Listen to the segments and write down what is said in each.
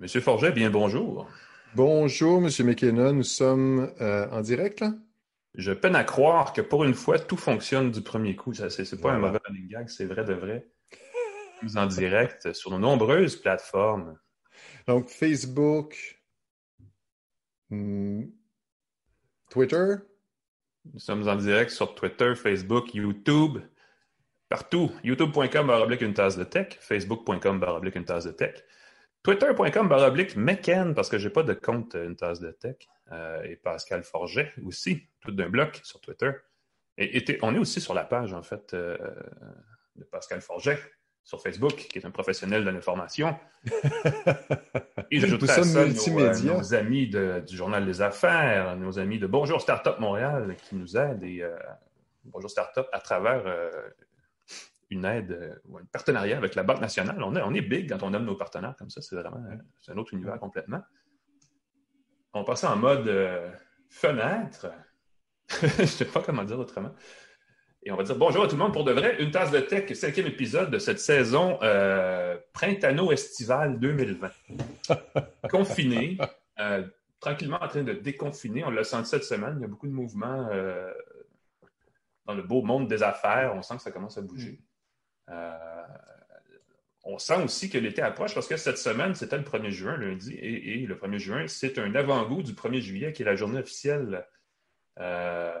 Monsieur Forget, bien bonjour. Bonjour, Monsieur McKenna. Nous sommes euh, en direct, là? Je peine à croire que pour une fois, tout fonctionne du premier coup. Ce n'est pas un mauvais running gag, c'est vrai de vrai. Nous en direct sur nos nombreuses plateformes. Donc, Facebook, hmm, Twitter? Nous sommes en direct sur Twitter, Facebook, YouTube, partout. YouTube.com baroblique une tasse de tech, Facebook.com baroblique une tasse de tech, Twitter.com baroblique McKen, parce que j'ai pas de compte une tasse de tech. Euh, et Pascal Forget aussi, tout d'un bloc sur Twitter. Et, on est aussi sur la page, en fait, euh, de Pascal Forget sur Facebook, qui est un professionnel de l'information. et j'ajouterai à ça nos, euh, nos, amis du Journal des Affaires, nos amis de Bonjour Startup Montréal qui nous aident et Bonjour Startup à travers une aide ou un partenariat avec la Banque nationale. On est, on est big quand on aime nos partenaires comme ça. C'est vraiment un autre univers complètement on passait en mode euh, fenêtre. Je ne sais pas comment dire autrement. Et on va dire bonjour à tout le monde pour de vrai. Une tasse de tech, cinquième épisode de cette saison euh, printano-estivale 2020. Confiné, euh, tranquillement en train de déconfiner. On l'a senti cette semaine. Il y a beaucoup de mouvements dans le beau monde des affaires. On sent que ça commence à bouger on sent aussi que l'été approche parce que cette semaine, c'était le 1er juin, lundi, et, le 1er juin, c'est un avant-goût du 1er juillet qui est la journée officielle euh,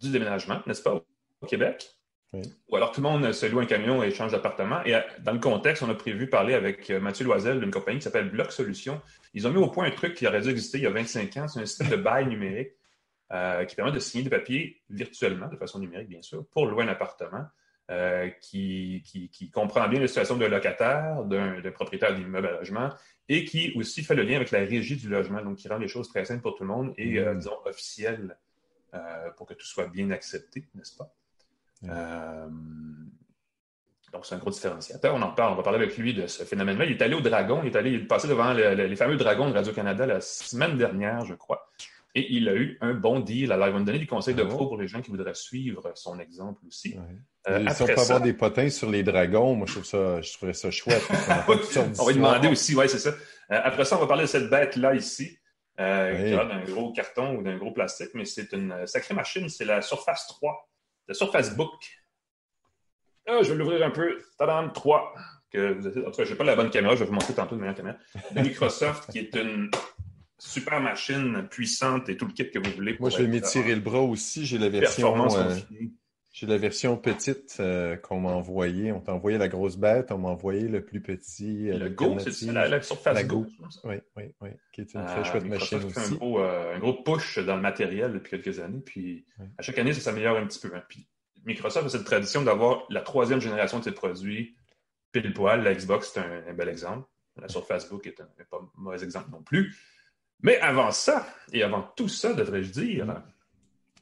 du déménagement, n'est-ce pas, au Québec? Ou alors tout le monde se loue un camion et change d'appartement. Et euh, dans le contexte, on a prévu parler avec euh, Mathieu Loisel d'une compagnie qui s'appelle Bloc Solutions. Ils ont mis au point un truc qui aurait dû exister il y a 25 ans. C'est un système de bail numérique qui permet de signer des papiers virtuellement, de façon numérique, bien sûr, pour louer un appartement. Euh, qui, comprend bien la situation d'un locataire, d'un propriétaire d'immeuble à logement, et qui aussi fait le lien avec la régie du logement, donc qui rend les choses très simples pour tout le monde et, euh, mm. disons, officielles euh, pour que tout soit bien accepté, n'est-ce pas? donc, c'est un gros différenciateur. On en parle, on va parler avec lui de ce phénomène-là. Il est allé au Dragon, il est allé il est passé devant les fameux dragons de Radio-Canada la semaine dernière, je crois. Et il a eu un bon deal. Alors, il va nous donner des conseils de pro pour les gens qui voudraient suivre son exemple aussi. Euh, si on peut avoir des potins sur les dragons, moi, je, trouve ça, je trouverais ça chouette. on va lui demander aussi, oui, c'est ça. Euh, après ça, on va parler de cette bête-là ici, euh, qui a d'un gros carton ou d'un gros plastique, mais c'est une sacrée machine. C'est la Surface 3, la Surface Book. Ah, je vais l'ouvrir un peu. Tadam, 3. Que vous En tout cas, je n'ai pas la bonne caméra, je vais vous montrer tantôt de meilleure caméra. De Microsoft, qui est une super machine puissante et tout le kit que vous voulez. Moi, je vais m'étirer le bras aussi. J'ai la version. Euh, j'ai la version petite euh, qu'on m'a envoyée. On t'a envoyé la grosse bête, on m'a envoyé le plus petit. Euh, le Go, c'est la, la surface la Go. Oui, oui, oui. Qui est une très chouette machine aussi. Un gros, un gros push dans le matériel depuis quelques années. Puis à chaque année, ça s'améliore un petit peu. Hein. Puis Microsoft a cette tradition d'avoir la troisième génération de ses produits pile poil. La Xbox, c'est un, bel exemple. La Surface Book est un, pas un mauvais exemple non plus. Mais avant ça, et avant tout ça, devrais-je dire,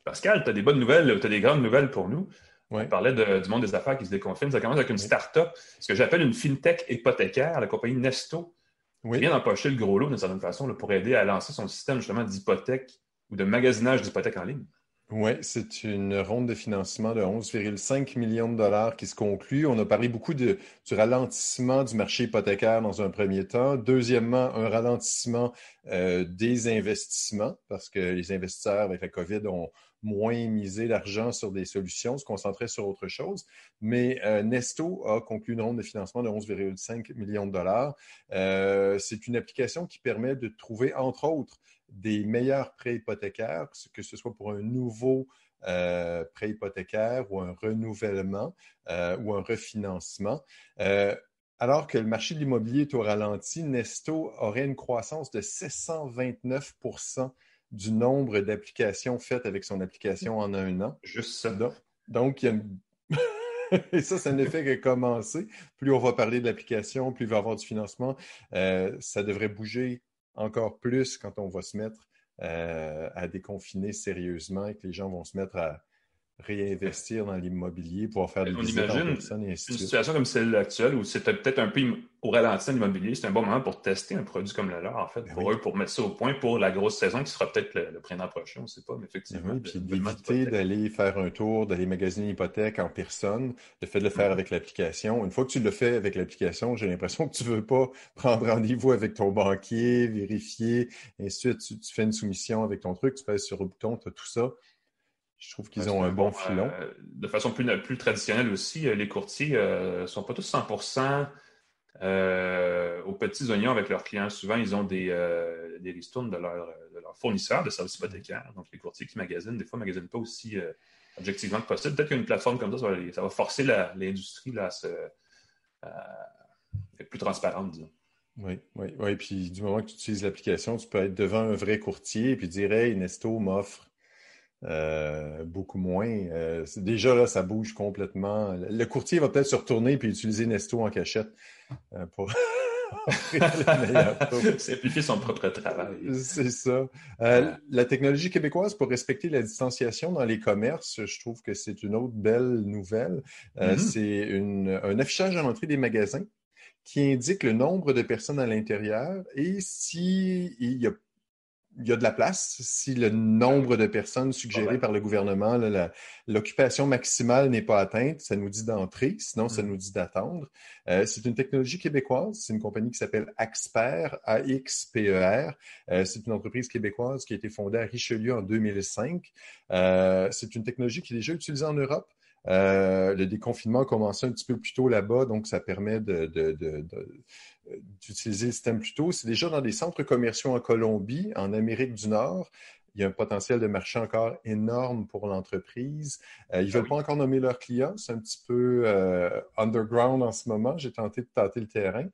Pascal, tu as des bonnes nouvelles, tu as des grandes nouvelles pour nous. On parlait du monde des affaires qui se déconfine. Ça commence avec une start-up, ce que j'appelle une fintech hypothécaire, la compagnie Nesto, qui vient d'empocher le gros lot d'une certaine façon pour aider à lancer son système justement d'hypothèque ou de magasinage d'hypothèques en ligne. Oui, c'est une ronde de financement de 11,5 millions de dollars qui se conclut. On a parlé beaucoup de, du ralentissement du marché hypothécaire dans un premier temps. Deuxièmement, un ralentissement euh, des investissements parce que les investisseurs avec la COVID ont moins misé l'argent sur des solutions, se concentraient sur autre chose. Mais euh, Nesto a conclu une ronde de financement de 11,5 millions de dollars. Euh, c'est une application qui permet de trouver, entre autres, des meilleurs prêts hypothécaires, que ce soit pour un nouveau euh, prêt hypothécaire ou un renouvellement euh, ou un refinancement. Euh, alors que le marché de l'immobilier est au ralenti, Nesto aurait une croissance de 629 du nombre d'applications faites avec son application en un an. Juste ça. Donc, il y a une... Et ça, ça ne fait que commencer. Plus on va parler de l'application, plus il va y avoir du financement. ça devrait bouger encore plus quand on va se mettre euh, à déconfiner sérieusement et que les gens vont se mettre à, réinvestir dans l'immobilier, pouvoir faire des On en imagine personne et ainsi de Une situation comme celle actuelle où c'était peut-être un peu au ralenti en immobilier, c'est un bon moment pour tester un produit comme le leur, en fait, Ben pour oui. eux, pour mettre ça au point pour la grosse saison qui sera peut-être le, le printemps prochain, on ne sait pas, mais Ben effectivement. oui, puis d'éviter d'aller faire un tour, d'aller magasiner une hypothèque en personne, le fait de le faire Mhm. avec l'application. Une fois que tu le fais avec l'application, j'ai l'impression que tu veux pas prendre rendez-vous avec ton banquier, vérifier, et ainsi de suite. Tu, tu fais une soumission avec ton truc, tu pèses sur le bouton, tu as tout ça. Je trouve qu'ils ont un bon filon. euh, de façon plus, plus traditionnelle aussi, euh, les courtiers ne sont pas tous 100% euh, aux petits oignons avec leurs clients. Souvent, ils ont des, euh, des ristournes de leurs de fournisseurs de services hypothécaires. Donc, les courtiers qui magasinent, des fois, ne magasinent pas aussi euh, objectivement que possible. Peut-être qu'une plateforme comme ça, ça va, les- ça va forcer l'industrie là, à, se, à être plus transparente, disons. Oui, oui, oui. Puis du moment que tu utilises l'application, tu peux être devant un vrai courtier et puis dire Hey, Nesto m'offre euh, beaucoup moins. Euh, déjà là, ça bouge complètement. Le courtier va peut-être se retourner puis utiliser Nesto en cachette euh, pour. Simplifier son propre travail. C'est ça. Euh, la technologie québécoise pour respecter la distanciation dans les commerces, je trouve que c'est une autre belle nouvelle. Euh, Mhm. C'est un affichage à l'entrée des magasins qui indique le nombre de personnes à l'intérieur et si il y a, il y a de la place, si le nombre de personnes suggérées par le gouvernement, l'occupation maximale n'est pas atteinte, ça nous dit d'entrer, sinon ça Mhm. nous dit d'attendre. Euh, c'est une technologie québécoise, c'est une compagnie qui s'appelle Axper, A-X-P-E-R. Euh, c'est une entreprise québécoise qui a été fondée à Richelieu en 2005. Euh, c'est une technologie qui est déjà utilisée en Europe. Euh, le déconfinement a commencé un petit peu plus tôt là-bas, donc ça permet de, de- de- de- d'utiliser le système plus tôt. C'est déjà dans des centres commerciaux en Colombie, en Amérique du Nord. Il y a un potentiel de marché encore énorme pour l'entreprise. Euh, ils ne Ah veulent oui. pas encore nommer leurs clients. C'est un petit peu euh, underground en ce moment. J'ai tenté de tâter le terrain.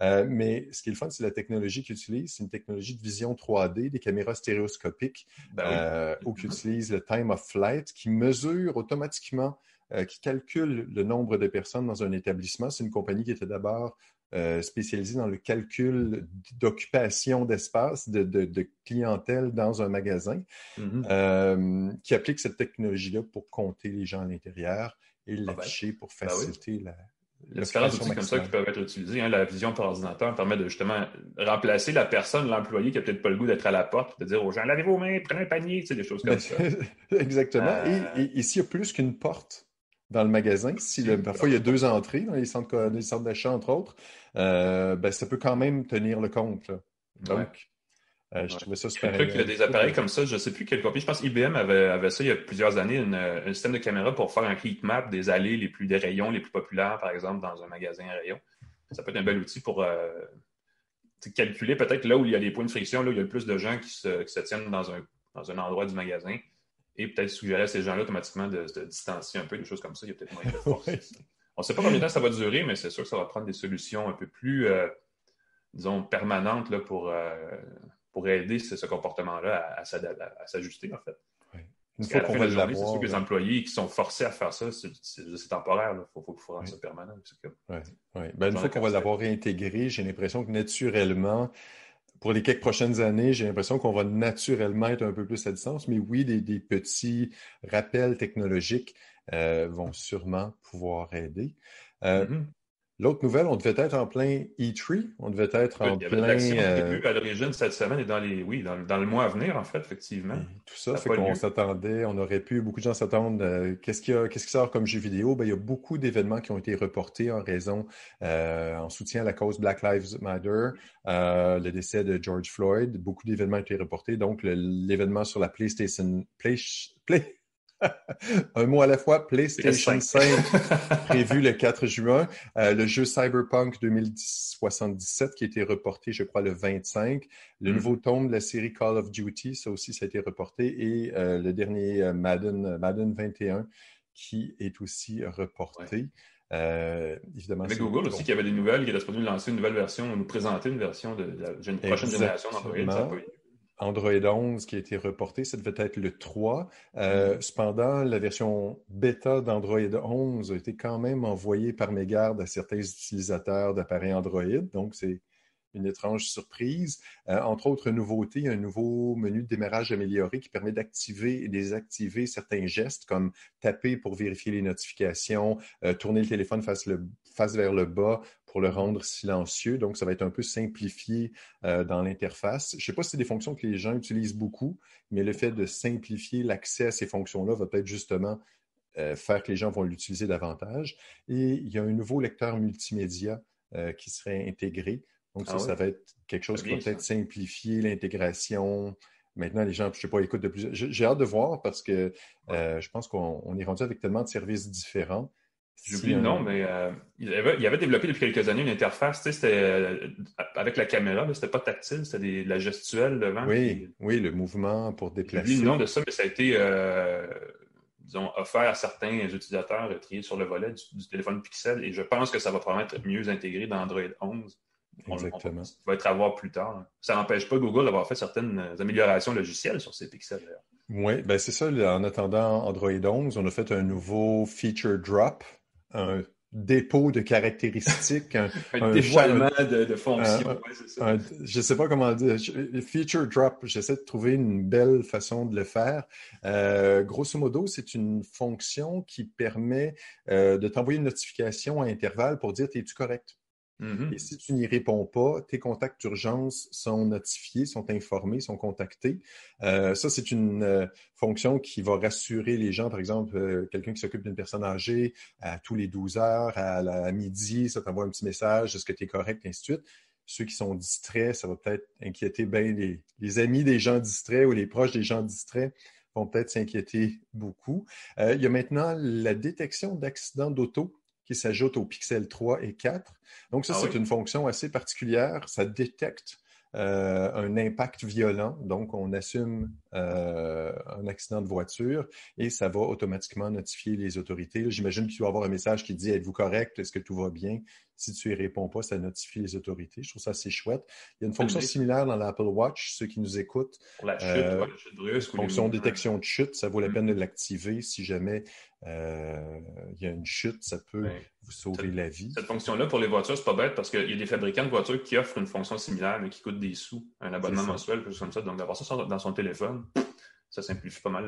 Euh, mais ce qui est le fun, c'est la technologie qu'ils utilisent. C'est une technologie de vision 3D, des caméras stéréoscopiques Ben oui. euh, ou qui utilise le time of flight, qui mesure automatiquement, euh, qui calcule le nombre de personnes dans un établissement. C'est une compagnie qui était d'abord euh, spécialisée dans le calcul d'occupation d'espace, de, de- de clientèle dans un magasin, Mhm. euh, qui applique cette technologie-là pour compter les gens à l'intérieur et Ah ben. l'afficher pour Ben oui. faciliter la. Il y a différents outils comme ça qui peuvent être utilisés. hein. La vision par ordinateur permet de justement remplacer la personne, l'employé qui n'a peut-être pas le goût d'être à la porte, de dire aux gens lavez vos mains, prenez un panier, tu sais, des choses comme ça. Exactement. Euh, Et, et- et s'il y a plus qu'une porte dans le magasin, si le- parfois il y a deux entrées dans les centres, les centres d'achat, entre autres, euh, ben, ça peut quand même tenir le compte. là. Donc, Ouais. euh, je Ouais. trouvais ça Il y a super un truc, il y a des appareils comme ça, je ne sais plus quelle compagnie, je pense IBM avait, avait ça il y a plusieurs années, une- un système de caméra pour faire un heat map des allées les plus, des rayons les plus populaires, par exemple, dans un magasin à rayon. Ça peut être un bel outil pour euh, calculer peut-être là où il y a des points de friction, là où il y a le plus de gens qui se, qui se tiennent dans un, dans un endroit du magasin, et peut-être suggérer à ces gens-là automatiquement de se distancier un peu, des choses comme ça, il y a peut-être moyen de Ouais. ça. On ne sait pas combien de temps ça va durer, mais c'est sûr que ça va prendre des solutions un peu plus, euh, disons, permanentes là, pour, euh, pour aider ce, ce comportement-là à, s'ajuster, en fait. Une fois qu'on va c'est sûr que les employés qui sont forcés à faire ça, c'est temporaire. Il faut, faut, faut rendre Oui. ça permanent. Ouais. Ben, une fois qu'on va l'avoir réintégré, j'ai l'impression que naturellement, pour les quelques prochaines années, j'ai l'impression qu'on va naturellement être un peu plus à distance. Mais oui, des, petits rappels technologiques euh, vont sûrement pouvoir aider. Euh, Mhm. L'autre nouvelle, on devait être en plein E3, on devait être en Il y avait de plein l'action euh, prévue à l'origine cette semaine et dans les, oui, dans, dans le mois à venir, en fait, effectivement. tout ça. Ça fait qu'on s'attendait, on aurait pu, beaucoup de gens s'attendent, euh, qu'est-ce qu'il y a- qu'est-ce qui sort comme jeu vidéo? Ben, il y a beaucoup d'événements qui ont été reportés en raison, euh, en soutien à la cause Black Lives Matter, euh, le décès de George Floyd. Beaucoup d'événements ont été reportés. Donc, l'événement sur la PlayStation, Play, Play- un mot à la fois, PlayStation 5 prévu le 4 juin. Euh, le jeu Cyberpunk 2077 qui a été reporté, je crois, le 25. Le Mhm. nouveau tome de la série Call of Duty, ça aussi, ça a été reporté. Et euh, le dernier euh, Madden, Madden 21 qui est aussi reporté. Euh, évidemment, Avec Google aussi, qui avait des nouvelles, qui était supposé lancer une nouvelle version, nous présenter une version de la prochaine génération d'Android. Android 11 qui a été reporté, ça devait être le 3. Euh, Mhm. Cependant, la version bêta d'Android 11 a été quand même envoyée par mégarde à certains utilisateurs d'appareils Android. Donc, c'est une étrange surprise. Euh, entre autres nouveautés, un nouveau menu de démarrage amélioré qui permet d'activer et désactiver certains gestes comme taper pour vérifier les notifications, euh, tourner le téléphone face, le, face vers le bas pour le rendre silencieux. Donc, ça va être un peu simplifié euh, dans l'interface. Je ne sais pas si c'est des fonctions que les gens utilisent beaucoup, mais le fait de simplifier l'accès à ces fonctions-là va peut-être justement faire que les gens vont l'utiliser davantage. Et il y a un nouveau lecteur multimédia qui serait intégré. Donc, ça, ah ça va être quelque chose qui va peut-être simplifier l'intégration. Maintenant, les gens, je ne sais pas, écoutent de plus. J'ai hâte de voir parce que euh, je pense qu'on est rendu avec tellement de services différents. J'oublie le nom, mais euh, il, avait, développé depuis quelques années une interface. Tu sais, c'était euh, avec la caméra, c'était pas tactile, c'était de la gestuelle devant. Oui, oui, le mouvement pour déplacer. J'oublie le nom de ça, mais ça a été, disons, offert à certains utilisateurs triés sur le volet du, du, téléphone Pixel. Et je pense que ça va probablement être mieux intégré dans Android 11. Exactement. ça va être à voir plus tard. Ça n'empêche pas Google d'avoir fait certaines améliorations logicielles sur ces pixels. Oui, ben c'est ça. En attendant Android 11, on a fait un nouveau feature drop, un dépôt de caractéristiques, un, un, dévoilement de, fonctions. je ne sais pas comment dire. Feature drop, j'essaie de trouver une belle façon de le faire. Euh, grosso modo, c'est une fonction qui permet euh, de t'envoyer une notification à intervalles pour dire es-tu correct? Mm-hmm. Et si tu n'y réponds pas, tes contacts d'urgence sont notifiés, sont informés, sont contactés. Euh, ça, c'est une euh, fonction qui va rassurer les gens. Par exemple, euh, quelqu'un qui s'occupe d'une personne âgée, à tous les 12 heures, à, midi, ça t'envoie un petit message, est-ce que tu es correct, et ainsi de suite. Ceux qui sont distraits, ça va peut-être inquiéter bien les, les, amis des gens distraits ou les proches des gens distraits vont peut-être s'inquiéter beaucoup. il y a maintenant la détection d'accidents d'auto qui s'ajoute au Pixel 3 et 4. Donc, ça, ah c'est une fonction assez particulière. Ça détecte euh, un impact violent. Donc, on assume euh, un accident de voiture et ça va automatiquement notifier les autorités. J'imagine qu'il va y avoir un message qui dit Êtes-vous correct? Est-ce que tout va bien? Si tu y réponds pas, ça notifie les autorités. Je trouve ça assez chouette. Il y a une fonction similaire dans l'Apple Watch. Ceux qui nous écoutent, Pour la chute, euh, chute brusque. Fonction détection de chute, ça vaut la mm. peine de l'activer si jamais euh, il y a une chute, ça peut vous sauver la vie. Cette fonction-là, pour les voitures, c'est pas bête parce qu'il y a des fabricants de voitures qui offrent une fonction similaire, mais qui coûte des sous, un abonnement mensuel, quelque chose comme ça. Donc, d'avoir ça dans son téléphone, ça simplifie pas mal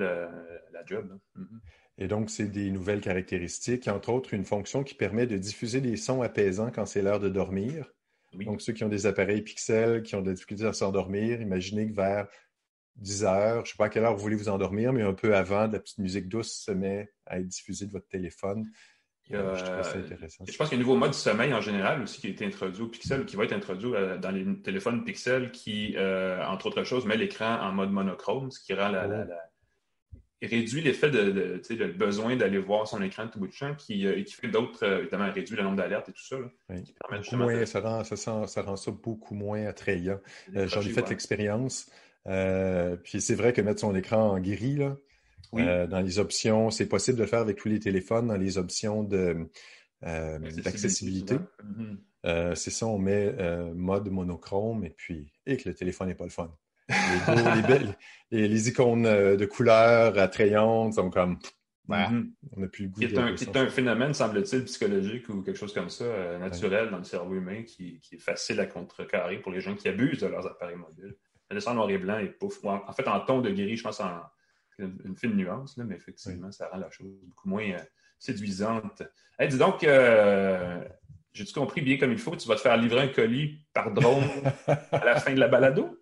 la, job. Mm-hmm. Et donc, c'est des nouvelles caractéristiques, entre autres une fonction qui permet de diffuser des sons apaisants quand c'est l'heure de dormir. Donc, ceux qui ont des appareils Pixel, qui ont des difficultés à s'endormir, imaginez que vers 10 heures, je ne sais pas à quelle heure vous voulez vous endormir, mais un peu avant, de la petite musique douce se met à être diffusée de votre téléphone. Euh, je trouve ça intéressant. Je pense qu'il y a un nouveau mode de sommeil en général aussi qui a été introduit au Pixel ou qui va être introduit euh, dans les téléphones Pixel qui, euh, entre autres choses, met l'écran en mode monochrome, ce qui rend la, oh. Réduit l'effet de, le besoin d'aller voir son écran tout bout de champ, qui, qui fait d'autres, évidemment, réduit le nombre d'alertes et tout ça. ça, rend, ça, ça, rend ça beaucoup moins attrayant. J'en ai fait l'expérience. Euh, puis c'est vrai que mettre son écran en gris, là, euh, dans les options, c'est possible de le faire avec tous les téléphones dans les options de, euh, d'accessibilité. Mm-hmm. c'est ça, on met mode monochrome et puis, et que le téléphone n'est pas le fun. Les, belles, les, icônes de couleurs attrayantes sont comme. Mm-hmm. On n'a plus le goût C'est un, phénomène, semble-t-il, psychologique ou quelque chose comme ça, naturel dans le cerveau humain qui, qui, est facile à contrecarrer pour les gens qui abusent de leurs appareils mobiles le dessin noir et blanc et pouf. En fait, en ton de gris, je pense en une fine nuance, mais effectivement, ça rend la chose beaucoup moins euh, séduisante. dis donc, euh, j'ai-tu compris bien comme il faut? Tu vas te faire livrer un colis par drone à la fin de la balado?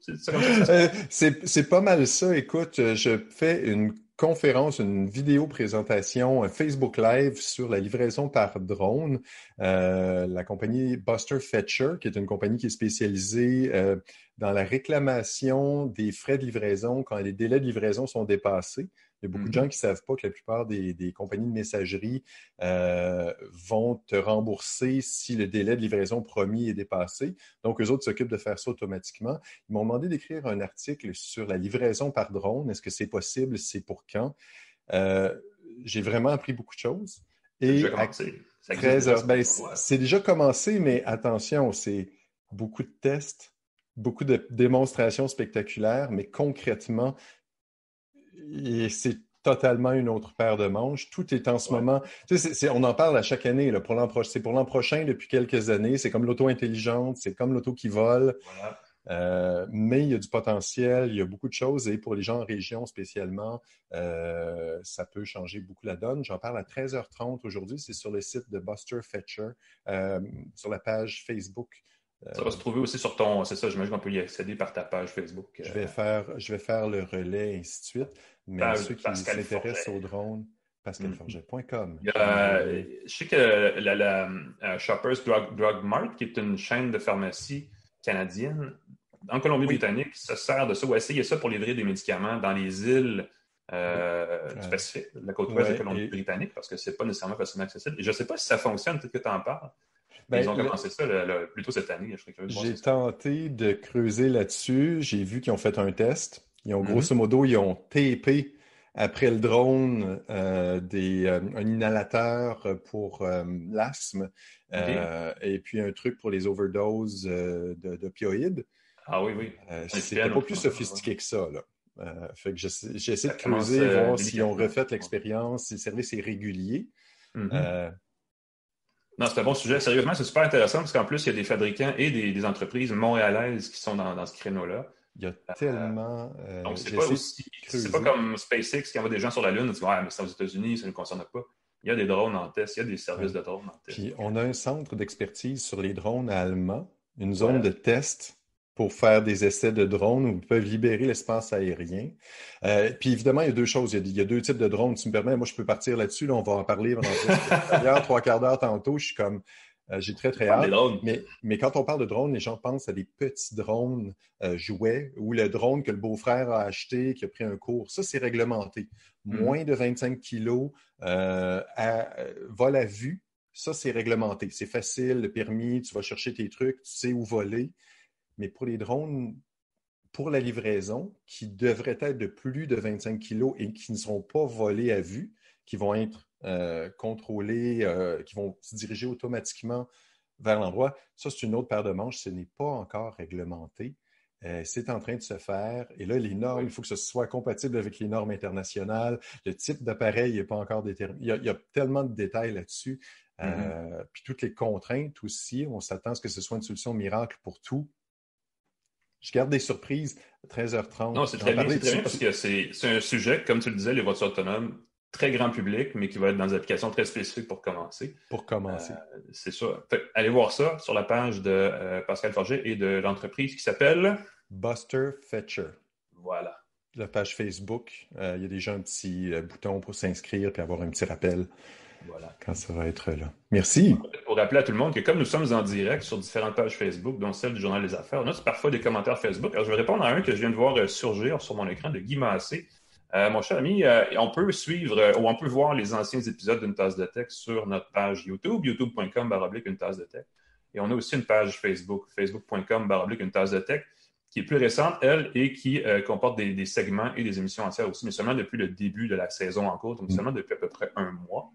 C'est euh, pas mal ça. Écoute, je fais une conférence, une vidéo présentation, un Facebook Live sur la livraison par drone. Euh, la compagnie Buster Fetcher, qui est une compagnie qui est spécialisée euh, dans la réclamation des frais de livraison quand les délais de livraison sont dépassés. Il y a beaucoup de mhm. gens qui ne savent pas que la plupart des, compagnies de messagerie euh, vont te rembourser si le délai de livraison promis est dépassé. Donc, eux autres s'occupent de faire ça automatiquement. Ils m'ont demandé d'écrire un article sur la livraison par drone. Est-ce que c'est possible? C'est pour quand? Euh, j'ai vraiment appris beaucoup de choses. Et ben, c'est déjà commencé, mais attention, c'est beaucoup de tests, beaucoup de démonstrations spectaculaires, mais concrètement, et c'est totalement une autre paire de manches. Tout est en ce moment. on en parle à chaque année. c'est pour l'an prochain depuis quelques années. C'est comme l'auto intelligente, c'est comme l'auto qui vole. Euh, mais il y a du potentiel, il y a beaucoup de choses et pour les gens en région spécialement, euh, ça peut changer beaucoup la donne. J'en parle à 13h30 aujourd'hui, c'est sur le site de Buster Fetcher, euh, sur la page Facebook. Ça va se trouver aussi sur ton, c'est ça, j'imagine qu'on peut y accéder par ta page Facebook. Je vais faire, je vais faire le relais et ainsi de suite. Mais ceux qui s'intéressent au drone, pascalforget.com. je sais que la, Shoppers Drug Mart, qui est une chaîne de pharmacie canadienne, en Colombie-Britannique se sert de ça ou essayer ça pour livrer des médicaments dans les îles euh, du Pacifique, la côte ouest de la Colombie-Britannique, parce que ce n'est pas nécessairement facilement accessible. Et je ne sais pas si ça fonctionne, peut-être que tu en parles. Ben, ils ont commencé ça plutôt cette année. J'ai tenté de creuser là-dessus. J'ai vu qu'ils ont fait un test. Ils ont, grosso modo, ils ont TP après le drone euh, des, euh, un inhalateur pour l'asthme et puis un truc pour les overdoses d'opioïdes. Ah oui, oui. Euh, C'était pas plus sophistiqué que ça. Là. Euh, fait que j'essaie de creuser, euh, voir s'ils ont refait l'expérience, si le service est régulier. Euh, non, c'est un bon sujet. Sérieusement, c'est super intéressant parce qu'en plus, il y a des fabricants et des, entreprises montréalaises qui sont dans, ce créneau-là. Il y a tellement. donc, c'est pas aussi. C'est pas comme SpaceX qui envoie des gens sur la Lune et dit Ouais, mais c'est aux États-Unis, ça ne nous concerne pas. Il y a des drones en test, il y a des services de drones en test. Puis on a un centre d'expertise sur les drones allemands, une zone de test pour faire des essais de drones où ils peuvent libérer l'espace aérien. Euh, puis évidemment, il y a deux choses. Il y a, deux types de drones. Tu me permets, moi, je peux partir là-dessus. Là, on va en parler pendant trois quarts d'heure tantôt. Je suis comme, euh, j'ai très, très hâte. Mais, mais quand on parle de drones, les gens pensent à des petits drones euh, jouets ou le drone que le beau-frère a acheté, qui a pris un cours. Ça, c'est réglementé. Mm-hmm. Moins de 25 kilos à vol à vue. Ça, c'est réglementé. C'est facile, le permis, tu vas chercher tes trucs, tu sais où voler. Mais pour les drones, pour la livraison, qui devraient être de plus de 25 kg et qui ne seront pas volés à vue, qui vont être euh, contrôlés, euh, qui vont se diriger automatiquement vers l'endroit, ça, c'est une autre paire de manches. Ce n'est pas encore réglementé. Euh, c'est en train de se faire. Et là, les normes, il faut que ce soit compatible avec les normes internationales. Le type d'appareil n'est pas encore déterminé. Il y, a, tellement de détails là-dessus. Mm-hmm. Puis toutes les contraintes aussi. On s'attend à ce que ce soit une solution miracle pour tout je garde des surprises à 13h30. Non, c'est très, bien, parce que c'est un sujet, comme tu le disais, les voitures autonomes, très grand public, mais qui va être dans des applications très spécifiques pour commencer. Pour commencer. Euh, c'est ça. allez voir ça sur la page de euh, Pascal Forget et de l'entreprise qui s'appelle Buster Fetcher. Voilà. La page Facebook, euh, il y a déjà un petit bouton pour s'inscrire et avoir un petit rappel. Voilà. Quand ça va être là. Merci. Pour rappeler à tout le monde que comme nous sommes en direct sur différentes pages Facebook, dont celle du Journal des Affaires, on a parfois des commentaires Facebook. Alors, je vais répondre à un que je viens de voir euh, surgir sur mon écran de Guy Massé. Euh, mon cher ami, euh, on peut suivre ou on peut voir les anciens épisodes d'une tasse de texte sur notre page YouTube, youtube.com baroblique une tasse de tech. Et on a aussi une page Facebook, facebook.com baroblique une tasse de tech, qui est plus récente, elle, et qui comporte des, segments et des émissions entières aussi, mais seulement depuis le début de la saison en cours, donc mm. seulement depuis à peu près un mois.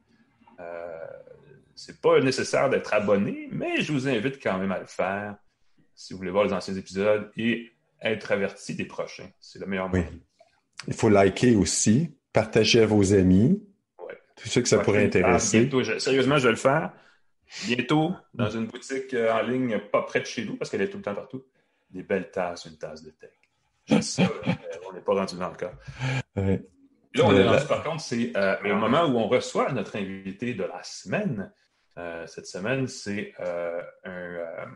Euh, c'est pas nécessaire d'être abonné, mais je vous invite quand même à le faire si vous voulez voir les anciens épisodes et être averti des prochains. C'est le meilleur moyen. Il faut liker aussi, partager à vos amis, ouais. tous ceux que ça pourrait intéresser. sérieusement, je vais le faire. Bientôt, dans une boutique euh, en ligne pas près de chez nous, parce qu'elle est tout le temps partout, des belles tasses, une tasse de tech. J'ai ça, euh, on n'est pas rendu dans le cas. Là, on est rendu, par contre, c'est euh, le moment où on reçoit notre invité de la semaine. Euh, cette semaine, c'est euh, un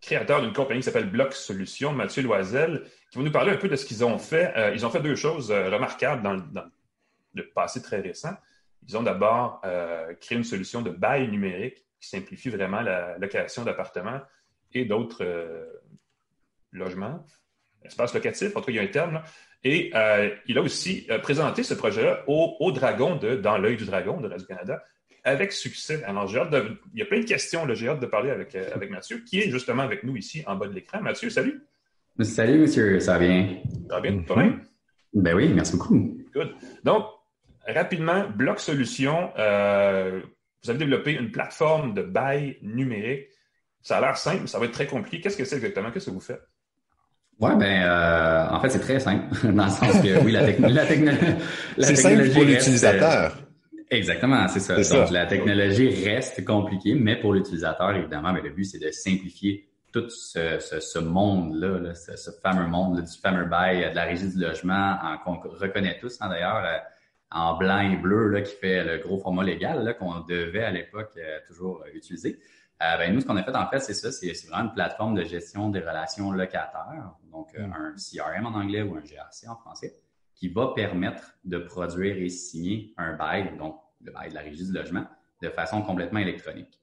créateur d'une compagnie qui s'appelle Block Solutions, Mathieu Loisel, qui va nous parler un peu de ce qu'ils ont fait. ils ont fait deux choses remarquables dans le, passé très récent. Ils ont d'abord créé une solution de bail numérique qui simplifie vraiment la location d'appartements et d'autres logements, espaces locatifs. En tout cas, il y a un terme. Là. Et euh, il a aussi euh, présenté ce projet-là au, Dragon de Dans l'œil du Dragon de Radio-Canada avec succès. Alors, j'ai hâte de. Il y a plein de questions, j'ai hâte de parler avec, euh, avec Mathieu, qui est justement avec nous ici en bas de l'écran. Mathieu, salut. Salut, monsieur, ça va bien? Ça va bien, toi Ben oui, merci beaucoup. Good. Donc, rapidement, Bloc Solutions, vous avez développé une plateforme de bail numérique. Ça a l'air simple, ça va être très compliqué. Qu'est-ce que c'est exactement? Qu'est-ce que vous faites? Ouais, ben, euh, en fait, c'est très simple, dans le sens que oui, la, la, technologie. C'est simple pour l'utilisateur. Exactement, c'est ça. Donc, la technologie reste compliquée, mais pour l'utilisateur, évidemment, mais le but, c'est de simplifier tout ce, ce, ce monde-là, ce, ce, fameux monde du fameux bail de la régie du logement, qu'on reconnaît tous, hein, d'ailleurs, euh, en blanc et bleu, là, qui fait le gros format légal qu'on devait à l'époque euh, toujours utiliser. Euh, ben, nous, ce qu'on a fait, en fait, c'est ça, c'est vraiment une plateforme de gestion des relations locataires, donc mm. un CRM en anglais ou un GRC en français, qui va permettre de produire et signer un bail, donc le bail de la régie du logement, de façon complètement électronique.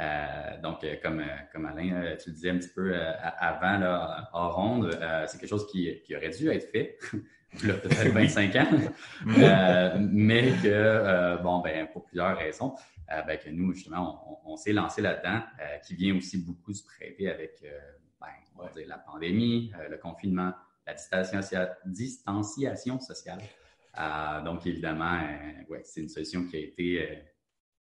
Euh, donc, euh, comme, euh, comme Alain, tu le disais un petit peu avant, là, hors ronde, c'est quelque chose qui, qui, aurait dû être fait, peut-être 25 ans, mais que, bon, ben, pour plusieurs raisons, ben, que nous, justement, on, on s'est lancé là-dedans, qui vient aussi beaucoup se prêter avec, ben, on va dire, la pandémie, le confinement, la distanciation sociale. Euh, donc, évidemment, euh, ouais, c'est une solution qui a été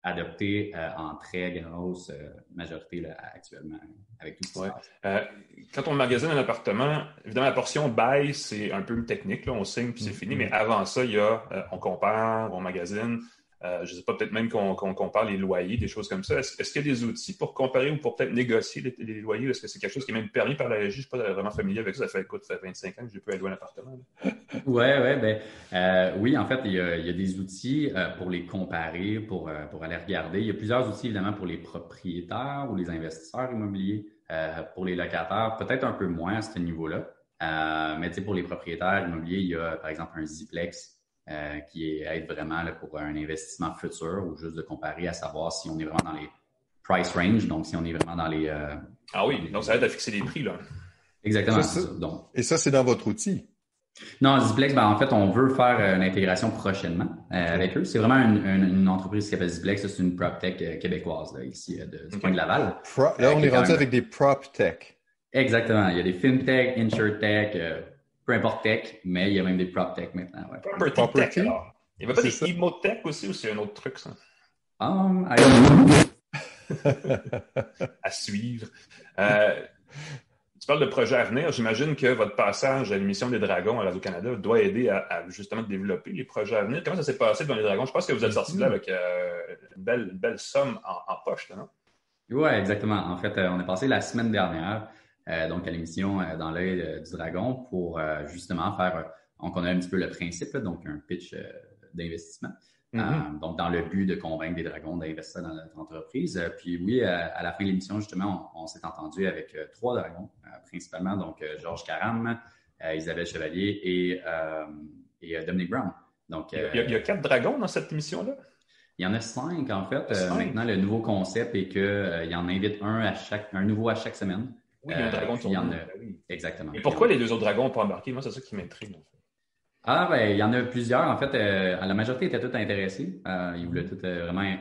euh, adoptée en très grosse majorité là, actuellement avec tout ce qui se quand on magasine un appartement, évidemment, la portion bail, c'est un peu technique. Là, on signe puis c'est mm-hmm. fini. Mais avant ça, il y a, on compare, on magasine, euh, je ne sais pas, peut-être même qu'on compare les loyers, des choses comme ça. Est-ce qu'il y a des outils pour comparer ou pour peut-être négocier les, loyers? Est-ce que c'est quelque chose qui est même permis par la régie? Je ne suis pas vraiment familier avec ça. Ça fait, écoute, ça fait 25 ans que je peux aller louer un appartement. Oui, ouais, ben, euh, oui, en fait, il y, a, des outils euh, pour les comparer, pour, pour aller regarder. Il y a plusieurs outils, évidemment, pour les propriétaires ou les investisseurs immobiliers. pour les locataires, peut-être un peu moins à ce niveau-là. mais pour les propriétaires immobiliers, il y a, par exemple, un Ziplex euh, qui aide vraiment là, pour un investissement futur ou juste de comparer à savoir si on est vraiment dans les price range, donc si on est vraiment dans les... Euh, ah oui, donc ça aide à fixer les prix, là. Exactement. donc. Et ça, c'est dans votre outil? Non, Ziplex, ben, en fait, on veut faire euh, une intégration prochainement avec eux. C'est vraiment une, entreprise qui s'appelle Ziplex. C'est une PropTech québécoise, là, ici, de, du coin de Laval. là, on est rendu avec des PropTech. Exactement. Il y a des FinTech, InsurTech, peu importe tech, mais il y a même des prop tech maintenant. Ouais. Property, tech, alors. Il n'y avait pas des emotech aussi ou c'est un autre truc, ça? Um, à suivre. Euh, tu parles de projets à venir. J'imagine que votre passage à l'émission des Dragons à Radio-Canada doit aider à, justement développer les projets à venir. Comment ça s'est passé dans les Dragons? Je pense que vous êtes sorti de là avec euh, une, belle, belle, somme en, en poche, non? Oui, exactement. En fait, euh, on est passé la semaine dernière donc à l'émission euh, dans l'œil euh, du dragon pour justement faire, on connaît un petit peu le principe, donc un pitch d'investissement. Mm-hmm. donc, dans le but de convaincre des dragons d'investir dans notre entreprise. puis oui, à la fin de l'émission, justement, on, s'est entendu avec trois dragons, principalement, donc Georges Caram, Isabelle Chevalier et, et Dominic Brown. Donc, il, y a, quatre dragons dans cette émission-là? Il y en a cinq, en fait. maintenant, le nouveau concept est qu'il y en invite un à chaque, un nouveau à chaque semaine. Oui, il y a un dragon qui en a... Exactement. Et pourquoi les deux autres dragons n'ont pas embarqué? Moi, c'est ça qui m'intrigue. Ah, ben, il y en a plusieurs. En fait, euh, la majorité étaient tous intéressés. Euh, ils voulaient tous euh, vraiment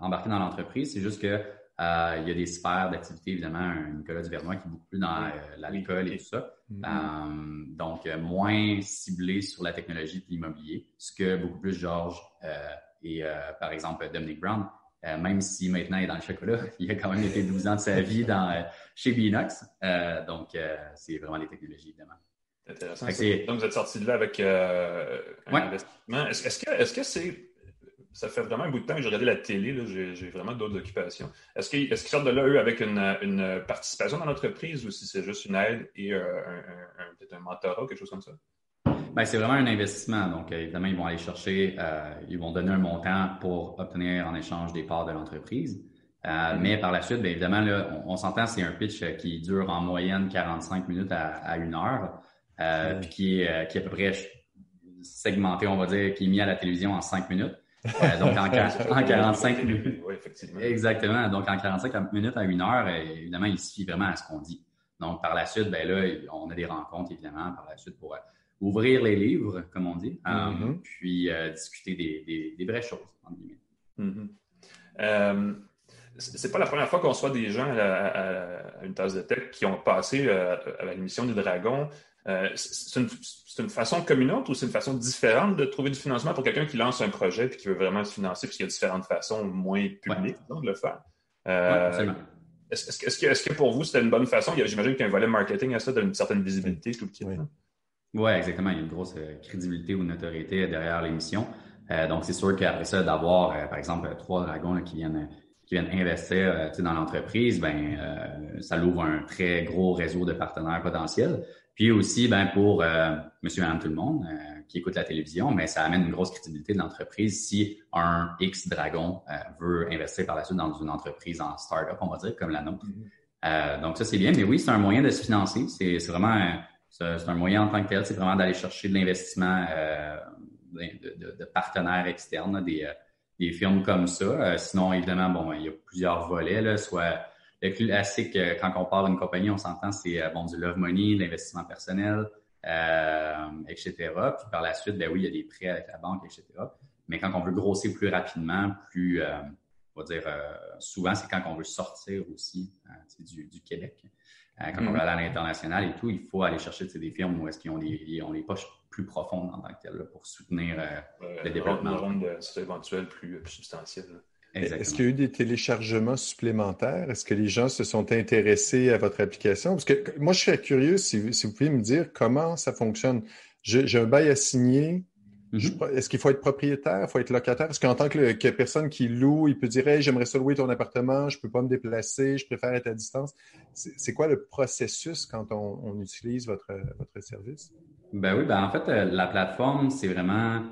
embarquer dans l'entreprise. C'est juste que il y a des sphères d'activité, évidemment. Nicolas Duvernois qui est beaucoup plus dans l'alcool et tout ça. Mm-hmm. donc, moins ciblé sur la technologie de l'immobilier. Ce que beaucoup plus Georges et, par exemple, Dominic Brown euh, même si maintenant il est dans le chocolat, il a quand même été 12 ans de sa vie dans, euh, chez Binox. Euh, donc, c'est vraiment des technologies, évidemment. Intéressant. Donc, vous êtes sorti de là avec un investissement. Est-ce, que, est-ce que c'est. Ça fait vraiment un bout de temps que j'ai regardé la télé, j'ai, vraiment d'autres occupations. Est-ce qu'ils, est sortent de là, eux, avec une, participation dans l'entreprise ou si c'est juste une aide et un, peut-être un mentorat ou quelque chose comme ça? Ben, c'est vraiment un investissement. Donc, euh, évidemment, ils vont aller chercher, euh, ils vont donner un montant pour obtenir en échange des parts de l'entreprise. Euh, mm-hmm. Mais par la suite, bien évidemment, là, on, s'entend, c'est un pitch qui dure en moyenne 45 minutes à, une heure, euh, puis qui, est, qui est à peu près segmenté, on va dire, qui est mis à la télévision en 5 minutes. donc, en, en 45 minutes. Oui, effectivement. Exactement. Donc, en 45 minutes à une heure, évidemment, il suffit vraiment à ce qu'on dit. Donc, par la suite, ben là, on a des rencontres, évidemment, par la suite pour ouvrir les livres, comme on dit, euh, mm-hmm. puis euh, discuter des, des, vraies choses, entre guillemets. Mm-hmm. Euh, c'est pas la première fois qu'on soit des gens à, une tasse de tech qui ont passé à l'émission des Dragons. c'est une, façon communante ou c'est une façon différente de trouver du financement pour quelqu'un qui lance un projet et qui veut vraiment se financer, puisqu'il y a différentes façons moins publiques de le faire? Est-ce que, pour vous, c'était une bonne façon? J'imagine qu'il y a un volet marketing à ça, d'une certaine visibilité, tout le kit. Oui. Ouais, exactement. Il y a une grosse euh, crédibilité ou notoriété derrière l'émission. Euh, donc, c'est sûr qu'après ça, d'avoir, euh, par exemple, trois dragons qui viennent qui viennent investir dans l'entreprise, ben ça l'ouvre un très gros réseau de partenaires potentiels. Puis aussi, ben pour Monsieur et Madame tout le monde qui écoute la télévision, mais ça amène une grosse crédibilité de l'entreprise si un X dragon veut investir par la suite dans une entreprise en start-up, on va dire, comme la nôtre. Mm-hmm. donc ça, c'est bien. Mais oui, c'est un moyen de se financer. C'est vraiment c'est un moyen en tant que tel, c'est vraiment d'aller chercher de l'investissement euh, de, partenaires externes, des, euh, des firmes comme ça. Euh, sinon, évidemment, bon, il y a plusieurs volets, soit le classique, quand on parle d'une compagnie, on s'entend, c'est bon, du love money, l'investissement personnel, etc. Puis par la suite, ben oui, il y a des prêts avec la banque, etc. Mais quand on veut grossir plus rapidement, plus, on va dire, souvent, c'est quand on veut sortir aussi du, du Québec. Euh, quand on va mm-hmm. aller à l'international et tout, il faut aller chercher des firmes où est-ce qu'ils ont les, ont les poches plus profondes en tant que tel pour soutenir euh, le développement. Une ronde éventuelle plus, plus substantielle. Est-ce qu'il y a eu des téléchargements supplémentaires? Est-ce que les gens se sont intéressés à votre application? Parce que moi, je suis curieux si, si vous pouvez me dire comment ça fonctionne. J'ai un bail à signer, Mhm. Est-ce qu'il faut être propriétaire, il faut être locataire? Est-ce qu'en tant que, personne qui loue, il peut dire hey, j'aimerais ça louer ton appartement, je ne peux pas me déplacer, je préfère être à distance. C'est quoi le processus quand on, utilise votre, votre service? Ben oui, ben en fait, euh, la plateforme, c'est vraiment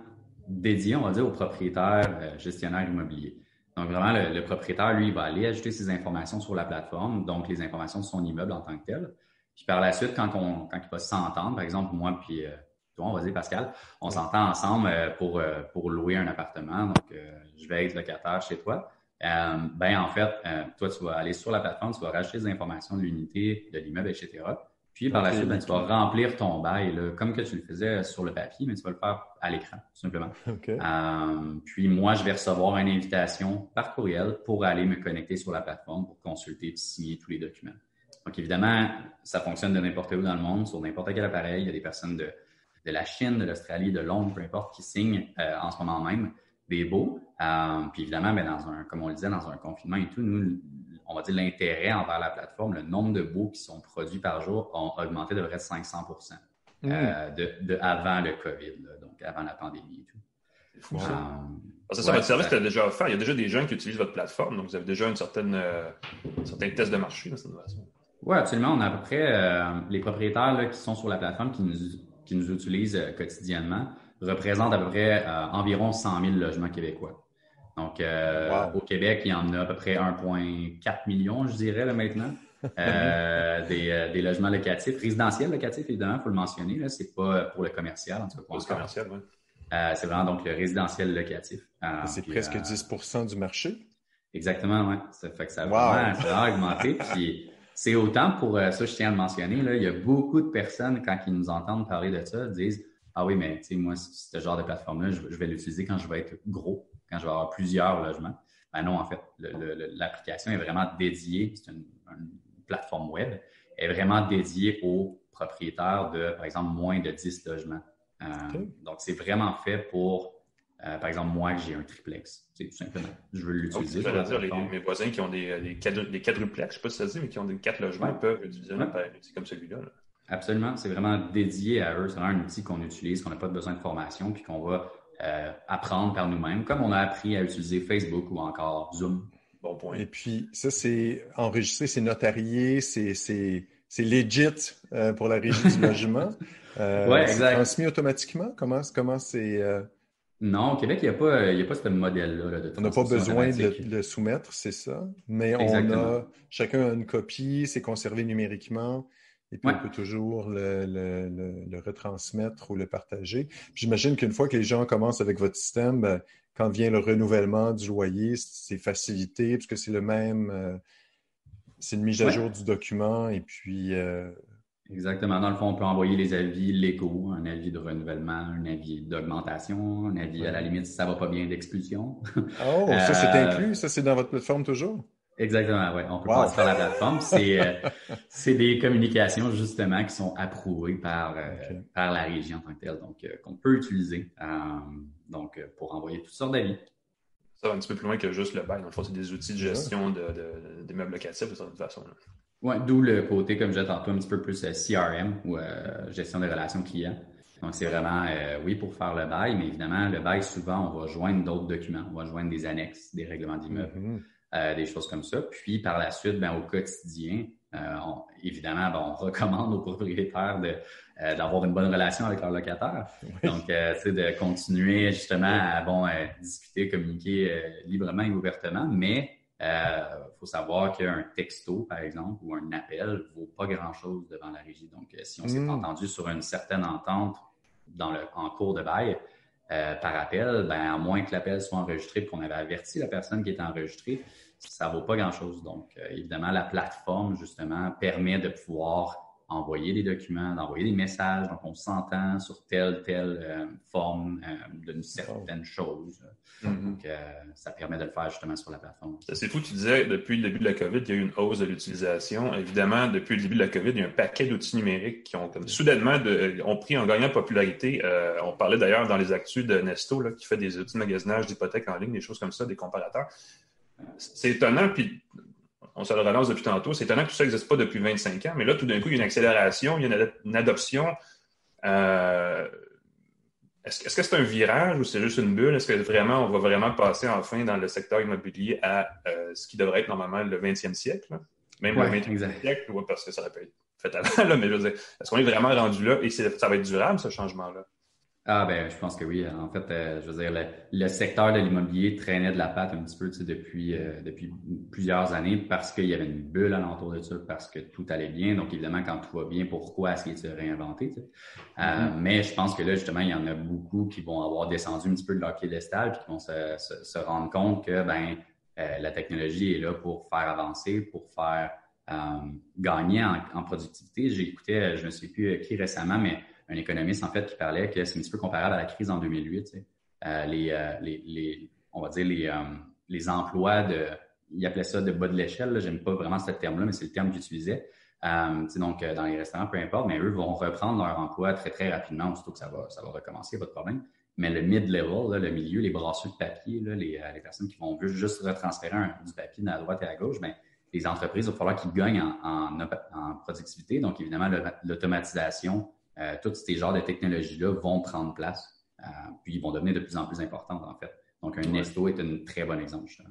dédié, on va dire, aux propriétaires euh, gestionnaires immobiliers. Donc, vraiment, le, propriétaire, lui, il va aller ajouter ses informations sur la plateforme, donc les informations de son immeuble en tant que tel. Puis par la suite, quand, on, quand il va s'entendre, par exemple, moi puis euh, toi, vas-y Pascal, on s'entend ensemble euh, pour, euh, pour louer un appartement, donc euh, je vais être locataire chez toi. ben en fait, toi, tu vas aller sur la plateforme, tu vas rajouter des informations de l'unité, de l'immeuble, etc. Puis par la suite, ben, tu vas remplir ton bail, comme que tu le faisais sur le papier, mais tu vas le faire à l'écran, tout simplement. puis moi, je vais recevoir une invitation par courriel pour aller me connecter sur la plateforme pour consulter et signer tous les documents. Donc évidemment, ça fonctionne de n'importe où dans le monde, sur n'importe quel appareil. Il y a des personnes de de la Chine, de l'Australie, de Londres, peu importe, qui signent euh, en ce moment même des baux. Euh, puis évidemment, ben, dans un, comme on le disait, dans un confinement et tout, nous, on va dire l'intérêt envers la plateforme, le nombre de baux qui sont produits par jour ont augmenté de près de 500 euh, mm. de, avant le COVID, donc avant la pandémie et tout. C'est fou ça. ça, votre service est déjà offert. Il y a déjà des gens qui utilisent votre plateforme, donc vous avez déjà une certaine, un certain test de marché dans cette façon. Oui, absolument. On a à peu près les propriétaires qui sont sur la plateforme qui nous qui nous utilisent euh, quotidiennement représentent à peu près euh, environ 100 000 logements québécois. Donc, euh, au Québec, il y en a à peu près 1,4 million, je dirais, là, maintenant. des, logements locatifs, résidentiels locatifs, évidemment, il faut le mentionner. Ce n'est pas pour le commercial, en tout cas. Pour le commercial, oui. c'est vraiment donc le résidentiel locatif. c'est presque 10% du marché? Exactement, oui. Ça fait que ça a vraiment, augmenté. Puis, c'est autant pour euh, ça, je tiens à le mentionner, là, il y a beaucoup de personnes, quand ils nous entendent parler de ça, disent Ah oui, mais tu sais, moi, ce genre de plateforme-là, je, vais l'utiliser quand je vais être gros, quand je vais avoir plusieurs logements. Ben non, en fait, l'application est vraiment dédiée, c'est une, plateforme web, est vraiment dédiée aux propriétaires de, par exemple, moins de 10 logements. Euh, donc, c'est vraiment fait pour euh, par exemple, moi, j'ai un triplex. C'est tout simplement. Je veux l'utiliser. je veux dire, les, mes voisins qui ont des, des, des quadruplex, je ne sais pas si ça se dit, mais qui ont des quatre logements, peuvent utiliser un outil comme celui-là. Absolument. C'est vraiment dédié à eux. C'est vraiment un outil qu'on utilise, qu'on n'a pas besoin de formation, puis qu'on va euh, apprendre par nous-mêmes, comme on a appris à utiliser Facebook ou encore Zoom. Bon point. Et puis, ça, c'est enregistré, c'est notarié, c'est legit euh, pour la régie du logement. oui, exact. transmis automatiquement? Comment c'est. Non, au Québec, il n'y a, pas, a pas ce modèle-là. on n'a pas besoin de le soumettre, c'est ça. Mais on a chacun a une copie, c'est conservé numériquement. Et puis, on peut toujours le, retransmettre ou le partager. J'imagine qu'une fois que les gens commencent avec votre système, ben, quand vient le renouvellement du loyer, c'est facilité, puisque c'est le même, euh, c'est une mise à jour du document. Et puis, euh, Exactement. Dans le fond, on peut envoyer les avis légaux, un avis de renouvellement, un avis d'augmentation, un avis à la limite si ça va pas bien d'expulsion. Oh, ça c'est euh, inclus, ça c'est dans votre plateforme toujours? Exactement, oui. On peut passer par la plateforme. Euh, c'est des communications justement qui sont approuvées par, euh, par la région en tant que telle, donc qu'on peut utiliser donc, pour envoyer toutes sortes d'avis. Ça va un petit peu plus loin que juste le bail. Dans le fond, c'est des outils de gestion de, des meubles locatifs de cette façon. Là. Oui, d'où le côté, comme je disais tantôt, un petit peu plus euh, CRM ou euh, gestion des relations clients. Donc, c'est vraiment, euh, oui, pour faire le bail, mais évidemment, le bail, souvent, on va joindre d'autres documents. On va joindre des annexes, des règlements d'immeuble, mm-hmm. des choses comme ça. Puis, par la suite, ben, au quotidien, évidemment, ben, on recommande aux propriétaires d'avoir une bonne relation avec leurs locataires. Donc, c'est de continuer justement à bon, discuter, communiquer librement et ouvertement, mais il euh, faut savoir qu'un texto, par exemple, ou un appel ne vaut pas grand-chose devant la régie. Donc, euh, si on s'est hmm. entendu sur une certaine entente dans le, en cours de bail euh, par appel, ben, à moins que l'appel soit enregistré et qu'on avait averti la personne qui était enregistrée, ça ne vaut pas grand-chose. Donc, évidemment, la plateforme, justement, permet de pouvoir envoyer des documents, d'envoyer des messages. Donc, on s'entend sur telle, telle euh, forme euh, d'une certaine chose. Mm-hmm. Donc, euh, ça permet de le faire justement sur la plateforme. C'est fou, tu disais, depuis le début de la COVID, il y a eu une hausse de l'utilisation. Évidemment, depuis le début de la COVID, il y a un paquet d'outils numériques qui ont comme, soudainement de, ont pris en gagnant popularité. on parlait d'ailleurs dans les actus de Nesto, là, qui fait des outils de magasinage d'hypothèques en ligne, des choses comme ça, des comparateurs. C'est étonnant, puis on se le relance depuis tantôt. C'est étonnant que tout ça n'existe pas depuis 25 ans, mais là, tout d'un coup, il y a une accélération, il y a une, adoption. Euh, est-ce, que c'est un virage ou c'est juste une bulle? Est-ce que vraiment, on va vraiment passer enfin dans le secteur immobilier à euh, ce qui devrait être normalement le 20e siècle? Même le 20e siècle, parce que ça aurait pu être fait avant, mais je veux dire, est-ce qu'on est vraiment rendu là? Et ça va être durable, ce changement-là? Ah ben, je pense que oui. En fait, euh, je veux dire, le, secteur de l'immobilier traînait de la patte un petit peu depuis euh, depuis plusieurs années parce qu'il y avait une bulle alentour de ça, parce que tout allait bien. Donc évidemment, quand tout va bien, pourquoi essayer de se réinventer euh, mm-hmm. Mais je pense que là, justement, il y en a beaucoup qui vont avoir descendu un petit peu de leur piédestal puis qui vont se, se, rendre compte que ben la technologie est là pour faire avancer, pour faire gagner en, en productivité. J'ai écouté, je ne sais plus qui récemment, mais un économiste, en fait, qui parlait que c'est un petit peu comparable à la crise en 2008. Euh, les, euh, les, les, on va dire les, euh, les emplois de, il appelait ça de bas de l'échelle. J'aime pas vraiment ce terme-là, mais c'est le terme qu'il utilisait. donc, dans les restaurants, peu importe, mais eux vont reprendre leur emploi très, très rapidement, surtout que ça va, ça va recommencer, pas de problème. Mais le mid-level, le milieu, les brasseurs de papier, les, les, personnes qui vont juste retransférer du papier à droite et à gauche, ben, les entreprises, il va falloir qu'ils gagnent en, en, en, productivité. Donc, évidemment, l'automatisation, euh, tous ces genres de technologies-là vont prendre place, euh, puis ils vont devenir de plus en plus importantes, en fait. Donc, un Nesto est un très bon exemple, justement.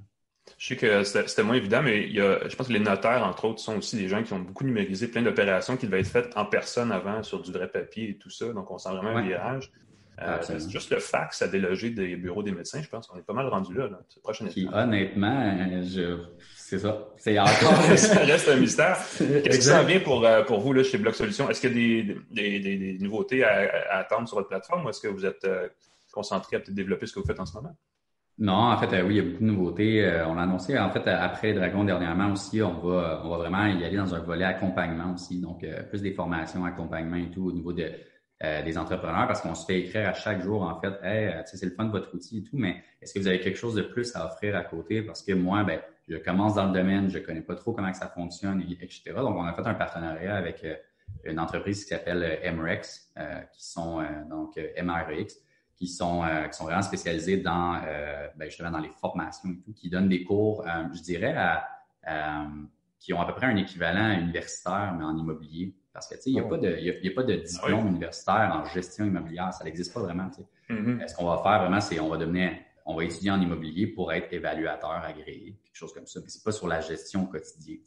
Je sais que c'était moins évident, mais il y a, je pense que les notaires, entre autres, sont aussi des gens qui ont beaucoup numérisé plein d'opérations qui devaient être faites en personne avant sur du vrai papier et tout ça. Donc, on sent vraiment un virage. Euh, juste le fax à déloger des bureaux des médecins, je pense qu'on est pas mal rendu là. là. Prochaine qui, honnêtement, je, c'est ça. C'est encore. ça reste un mystère. Qu'est-ce qui s'en vient pour, euh, pour vous là, chez Bloc Solutions? Est-ce qu'il y a des, des, des, nouveautés à, attendre sur votre plateforme ou est-ce que vous êtes euh, concentré à peut-être développer ce que vous faites en ce moment? Non, en fait, euh, oui, il y a beaucoup de nouveautés. on l'a annoncé, en fait, après Dragon dernièrement aussi, on va, on va vraiment y aller dans un volet accompagnement aussi. Donc, plus des formations, accompagnement et tout au niveau de, des entrepreneurs parce qu'on se fait écrire à chaque jour, en fait, hey, c'est le fun de votre outil et tout, mais est-ce que vous avez quelque chose de plus à offrir à côté? Parce que moi, ben, je commence dans le domaine, je connais pas trop comment ça fonctionne, etc. Donc, on a fait un partenariat avec euh, une entreprise qui s'appelle euh, MREX, euh, qui sont donc MREX, qui sont qui sont vraiment spécialisés dans ben, justement dans les formations et tout, qui donnent des cours, je dirais, à, qui ont à peu près un équivalent universitaire, mais en immobilier. Parce que, tu sais, il n'y a, pas de, a, pas de diplôme universitaire en gestion immobilière. Ça n'existe pas vraiment, tu sais. Mm-hmm. Ce qu'on va faire vraiment, c'est on va devenir on va étudier en immobilier pour être évaluateur agréé, quelque chose comme ça. Mais c'est pas sur la gestion quotidienne.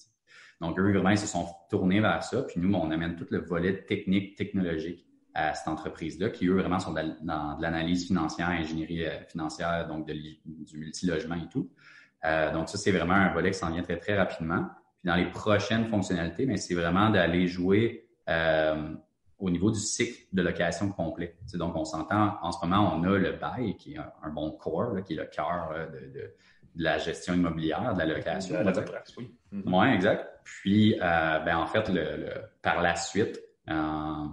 Donc, eux, vraiment, ils se sont tournés vers ça. Puis nous, on amène tout le volet technique, technologique à cette entreprise-là, qui, eux, vraiment sont dans de l'analyse financière, ingénierie euh, financière, donc du multilogement et tout. Euh, donc, ça, c'est vraiment un volet qui s'en vient très, très rapidement. Puis dans les prochaines fonctionnalités, mais c'est vraiment d'aller jouer euh, au niveau du cycle de location complet. donc, on s'entend, en ce moment, on a le bail qui est un, bon core, qui est le cœur de, la gestion immobilière, de la location. La, oui. Oui, exact. Puis, euh, ben, en fait, le, par la suite, euh,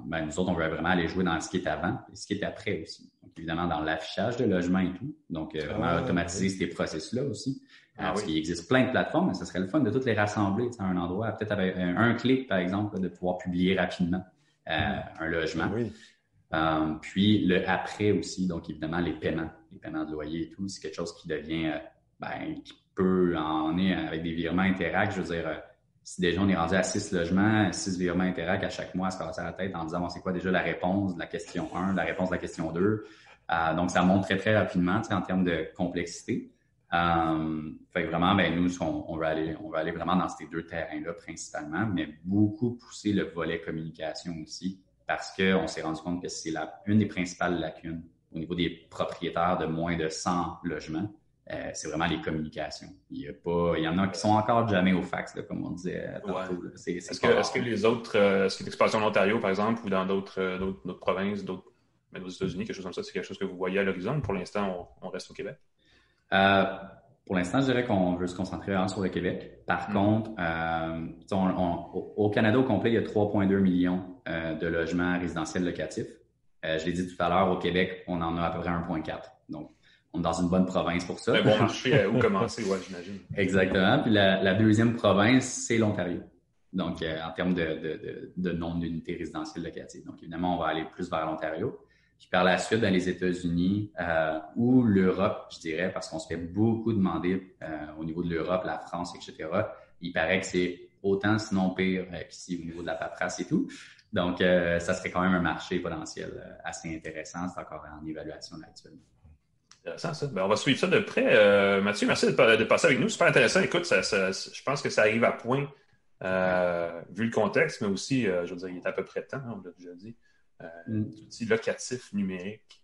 ben, nous autres, on veut vraiment aller jouer dans ce qui est avant et ce qui est après aussi. Donc, évidemment, dans l'affichage de logement et tout. Donc, euh, vraiment ah, automatiser ces processus-là aussi. Ah parce qu'il existe plein de plateformes, mais ce serait le fun de toutes les rassembler à un endroit, peut-être avec un, clic, par exemple, de pouvoir publier rapidement. Euh, un logement. Euh, puis le après aussi, donc évidemment les paiements, les paiements de loyer et tout, c'est quelque chose qui devient euh, ben, qui peut en est avec des virements Interact. Je veux dire, si déjà on est rendu à six logements, six virements Interact à chaque mois à se casser la tête en disant bon, c'est quoi déjà la réponse de la question 1, la réponse de la question 2. donc, ça monte très, très rapidement en termes de complexité. Euh, fait vraiment, ben, nous, on, on, va aller, on va aller vraiment dans ces deux terrains-là principalement, mais beaucoup pousser le volet communication aussi, parce qu'on s'est rendu compte que c'est une des principales lacunes au niveau des propriétaires de moins de 100 logements. Euh, c'est vraiment les communications. Il y, a pas, il y en a qui sont encore jamais au fax, comme on disait tantôt. Est-ce que, est que, les autres, euh, est-ce que l'expansion en Ontario, par exemple, ou dans d'autres, euh, d'autres, provinces, d'autres, aux États-Unis, quelque chose comme ça, c'est quelque chose que vous voyez à l'horizon? Pour l'instant, on, reste au Québec? Euh, pour l'instant, je dirais qu'on veut se concentrer vraiment sur le Québec. Par mm. contre, euh, au Canada au complet, il y a 3,2 millions euh, de logements résidentiels locatifs. Je l'ai dit tout à l'heure, au Québec, on en a à peu près 1,4. Donc, on est dans une bonne province pour ça. Un bon marché où commencer, ouais, j'imagine. Exactement. Puis la, deuxième province, c'est l'Ontario. Donc, en termes de, de, de nombre d'unités résidentielles locatives. Donc, évidemment, on va aller plus vers l'Ontario. Puis par la suite, dans les États-Unis euh, ou l'Europe, je dirais, parce qu'on se fait beaucoup demander euh, au niveau de l'Europe, la France, etc. Il paraît que c'est autant, sinon pire, euh, qu'ici au niveau de la paperasse et tout. Donc, ça serait quand même un marché potentiel assez intéressant. C'est encore en évaluation actuellement. Intéressant, ça. Ben, on va suivre ça de près. Mathieu, merci de, passer avec nous. Super intéressant. Écoute, je pense que ça arrive à point, vu le contexte, mais aussi, je veux dire, il est à peu près temps, on l'a déjà dit. Euh, outils locatifs numériques.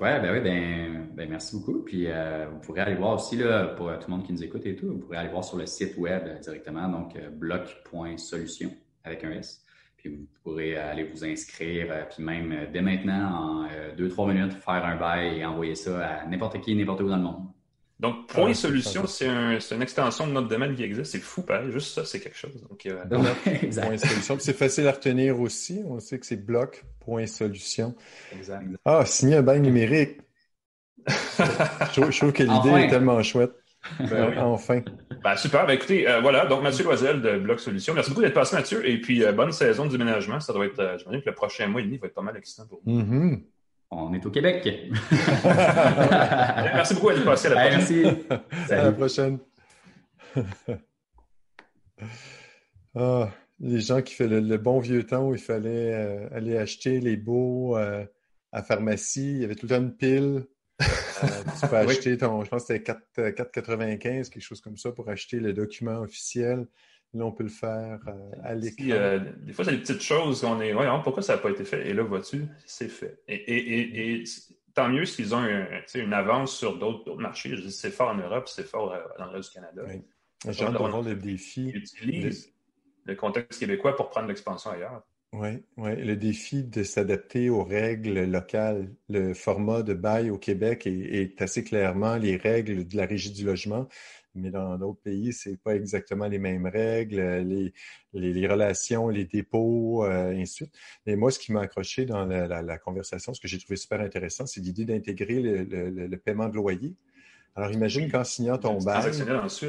Oui, ben oui, ben, ben, merci beaucoup. Puis euh, vous pourrez aller voir aussi, là, pour tout le monde qui nous écoute et tout, vous pourrez aller voir sur le site web euh, directement, donc bloc.solution avec un S. Puis vous pourrez aller vous inscrire, puis même dès maintenant, en deux, trois minutes, faire un bail et envoyer ça à n'importe qui, n'importe où dans le monde. Donc, Point Solution, c'est une extension de notre domaine qui existe. C'est fou, pareil. Juste ça, c'est quelque chose. Donc, euh, Point Solution. C'est facile à retenir aussi. On sait que c'est bloc, Point Solution. Exact. Ah, signer un bail numérique. je, trouve que l'idée est tellement chouette. Ben enfin. Ben, super. Ben, écoutez, euh, voilà. Donc, Mathieu Loisel de Bloc Solution. Merci beaucoup d'être passé, Mathieu. Et puis, euh, bonne saison du ménagement. Ça doit être, je me dis que le prochain mois et demi va être pas mal excitant pour vous. Mm-hmm. On est au Québec. merci beaucoup d'être passé. À la prochaine. merci. À la prochaine. Ah, les gens qui font le, bon vieux temps où il fallait euh, aller acheter les beaux euh, à pharmacie. Il y avait tout le temps une pile. Euh, tu peux acheter ton, je pense que c'était 4,95, quelque chose comme ça, pour acheter le document officiel. Là, on peut le faire euh, à l'écran. Euh, des fois, c'est des petites choses qu'on est. Ouais, pourquoi ça n'a pas été fait? Et là, vois-tu, c'est fait. Et, tant mieux s'ils ont une avance sur d'autres marchés. Je dis, c'est fort en Europe, c'est fort euh, dans le reste du Canada. Oui. J'ai hâte de voir le défi. Utilise le contexte québécois pour prendre l'expansion ailleurs. Oui, ouais. le défi de s'adapter aux règles locales. Le format de bail au Québec est, assez clairement les règles de la régie du logement mais dans d'autres pays, c'est pas exactement les mêmes règles, les, les, relations, les dépôts, euh, ainsi de suite. Mais moi, ce qui m'a accroché dans la, conversation, ce que j'ai trouvé super intéressant, c'est l'idée d'intégrer le, paiement de loyer. Alors, imagine qu'en signant ton bail.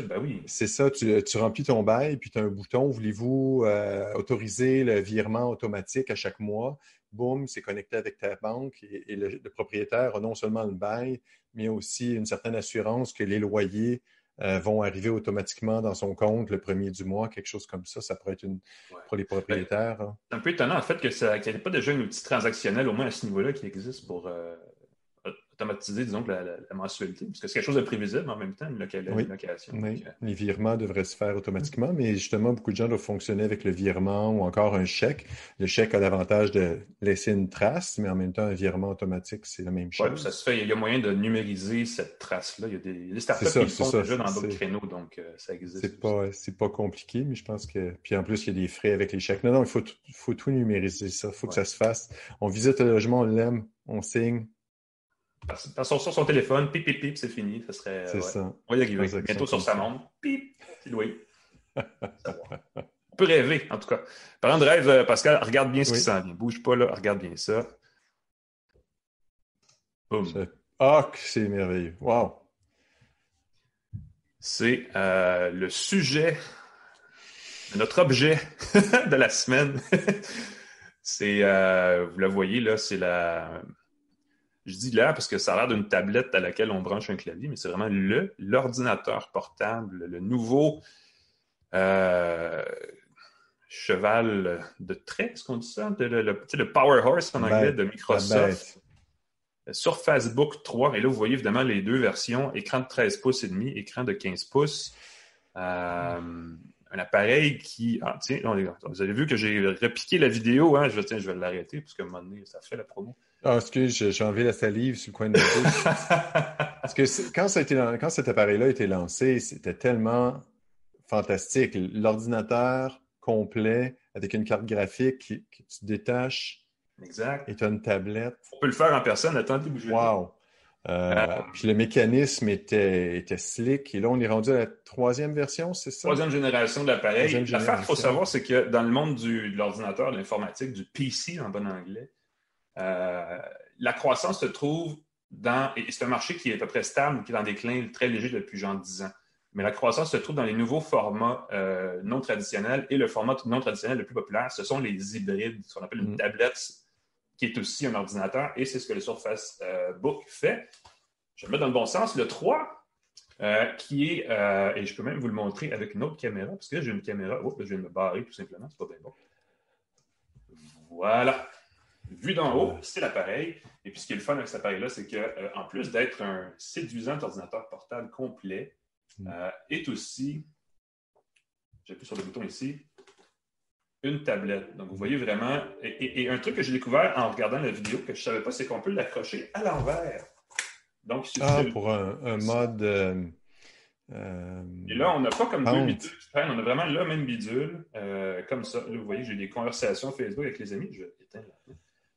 ben oui. C'est ça, tu, tu, remplis ton bail, puis tu as un bouton, voulez-vous euh, autoriser le virement automatique à chaque mois? Boum, c'est connecté avec ta banque et, le, propriétaire a non seulement le bail, mais aussi une certaine assurance que les loyers euh, vont arriver automatiquement dans son compte le premier du mois, quelque chose comme ça. Ça pourrait être une pour les propriétaires. Hein. C'est un peu étonnant en fait que ça qu'il n'y ait pas déjà un outil transactionnel, au moins à ce niveau-là, qui existe pour euh, automatiser, disons, la, mensualité. Parce que c'est quelque chose de prévisible en même temps, une, location. Oui. Euh, les virements devraient se faire automatiquement, mais justement, beaucoup de gens doivent fonctionner avec le virement ou encore un chèque. Le chèque a l'avantage de laisser une trace, mais en même temps, un virement automatique, c'est la même chose. Oui, ça se fait. Il y a moyen de numériser cette trace-là. Il y a des, startups qui le font déjà dans d'autres créneaux, donc euh, ça existe. C'est pas, pas compliqué, mais je pense que. Puis en plus, il y a des frais avec les chèques. Non, non, il faut, faut tout numériser ça. Il faut que ça se fasse. On visite le logement, on l'aime, on signe, sur son téléphone, pip, pip, pip, c'est fini. Ça serait. C'est ça. On va y arriver. Bientôt sur sa montre, pip, c'est loué. On peut rêver, en tout cas. Parlant de rêve, euh, Pascal, regarde bien ce qui s'en vient. Bouge pas là, regarde bien ça. Boum. Ah, c'est merveilleux. Wow. C'est euh, le sujet, notre objet de la semaine. c'est, euh, vous la voyez là, c'est la Je dis là parce que ça a l'air d'une tablette à laquelle on branche un clavier, mais c'est vraiment le l'ordinateur portable, le nouveau euh, cheval de trait, est-ce qu'on dit ça? le, le, Power Horse en anglais de Microsoft. Sur Facebook 3, et là vous voyez évidemment les deux versions, écran de 13 pouces et demi, écran de 15 pouces. Euh, un appareil qui. Ah, tiens, vous avez vu que j'ai repiqué la vidéo. Hein? Je, tiens, je vais l'arrêter parce qu'à un moment donné, ça fait la promo. Ah, excuse, j'ai enlevé la salive sur le coin de la bouche. parce que quand, ça a été, quand cet appareil-là a été lancé, c'était tellement fantastique. L'ordinateur complet avec une carte graphique que tu détaches. Exact. Et tu as une tablette. On peut le faire en personne. Attendez, bougez. Wow. Euh, euh, puis le mécanisme était, était slick. Et là, on est rendu à la troisième version, c'est ça? Troisième génération de l'appareil. L'affaire qu'il faut savoir, c'est que dans le monde du, de l'ordinateur, de l'informatique, du PC en bon anglais, la croissance se trouve dans. Et c'est un marché qui est à peu près stable, qui est des déclin très léger depuis genre 10 ans. Mais la croissance se trouve dans les nouveaux formats non traditionnels et le format non traditionnel le plus populaire, ce sont les hybrides, ce qu'on appelle une mm. tablette qui est aussi un ordinateur, et c'est ce que le Surface euh, Book fait. Je vais le mettre dans le bon sens. Le 3, euh, qui est, euh, et je peux même vous le montrer avec une autre caméra, parce que j'ai une caméra, oh, je de me barrer tout simplement, c'est pas bien bon. Voilà. Vu d'en haut, c'est l'appareil. Et puis, ce qui est le fun avec cet appareil-là, c'est qu'en plus d'être un séduisant ordinateur portable complet, mm. est aussi, j'appuie sur le bouton ici, une tablette. Donc, vous voyez vraiment. Et, un truc que j'ai découvert en regardant la vidéo que je ne savais pas, c'est qu'on peut l'accrocher à l'envers. Donc, ah, pour un, mode. Euh, euh, et là, on n'a pas comme deux bidules on a vraiment le même bidule, euh, comme ça. Là, vous voyez, j'ai des conversations Facebook avec les amis. Je vais éteindre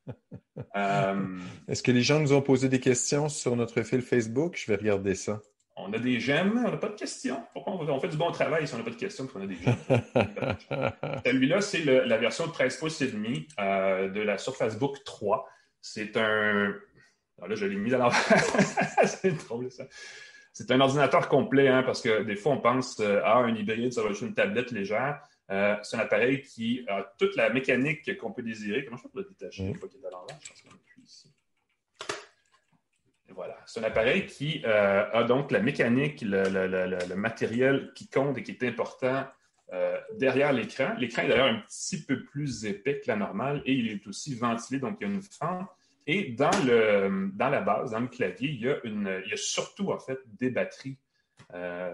Est-ce que les gens nous ont posé des questions sur notre fil Facebook? Je vais regarder ça. On a des j'aime, on n'a pas de questions. Pourquoi on, fait du bon travail si on n'a pas de questions qu'on a des j'aime? Celui-là, c'est la version de 13 pouces et demi euh, de la Surface Book 3. C'est un. Ah, là, je l'ai mis dans l'envers. c'est drôle, ça. C'est un ordinateur complet, hein, parce que des fois, on pense euh, à un hybride, ça va être une tablette légère. Euh, c'est un appareil qui a toute la mécanique qu'on peut désirer. Comment je peux le détacher? Une fois qu'il est à l'envers? Je pense qu'on ici. Voilà. C'est un appareil qui euh, a donc la mécanique, le, matériel qui compte et qui est important euh, derrière l'écran. L'écran est d'ailleurs un petit peu plus épais que la normale et il est aussi ventilé, donc il y a une fente. Et dans, le, dans la base, dans le clavier, il y a, une, il y a surtout en fait des batteries.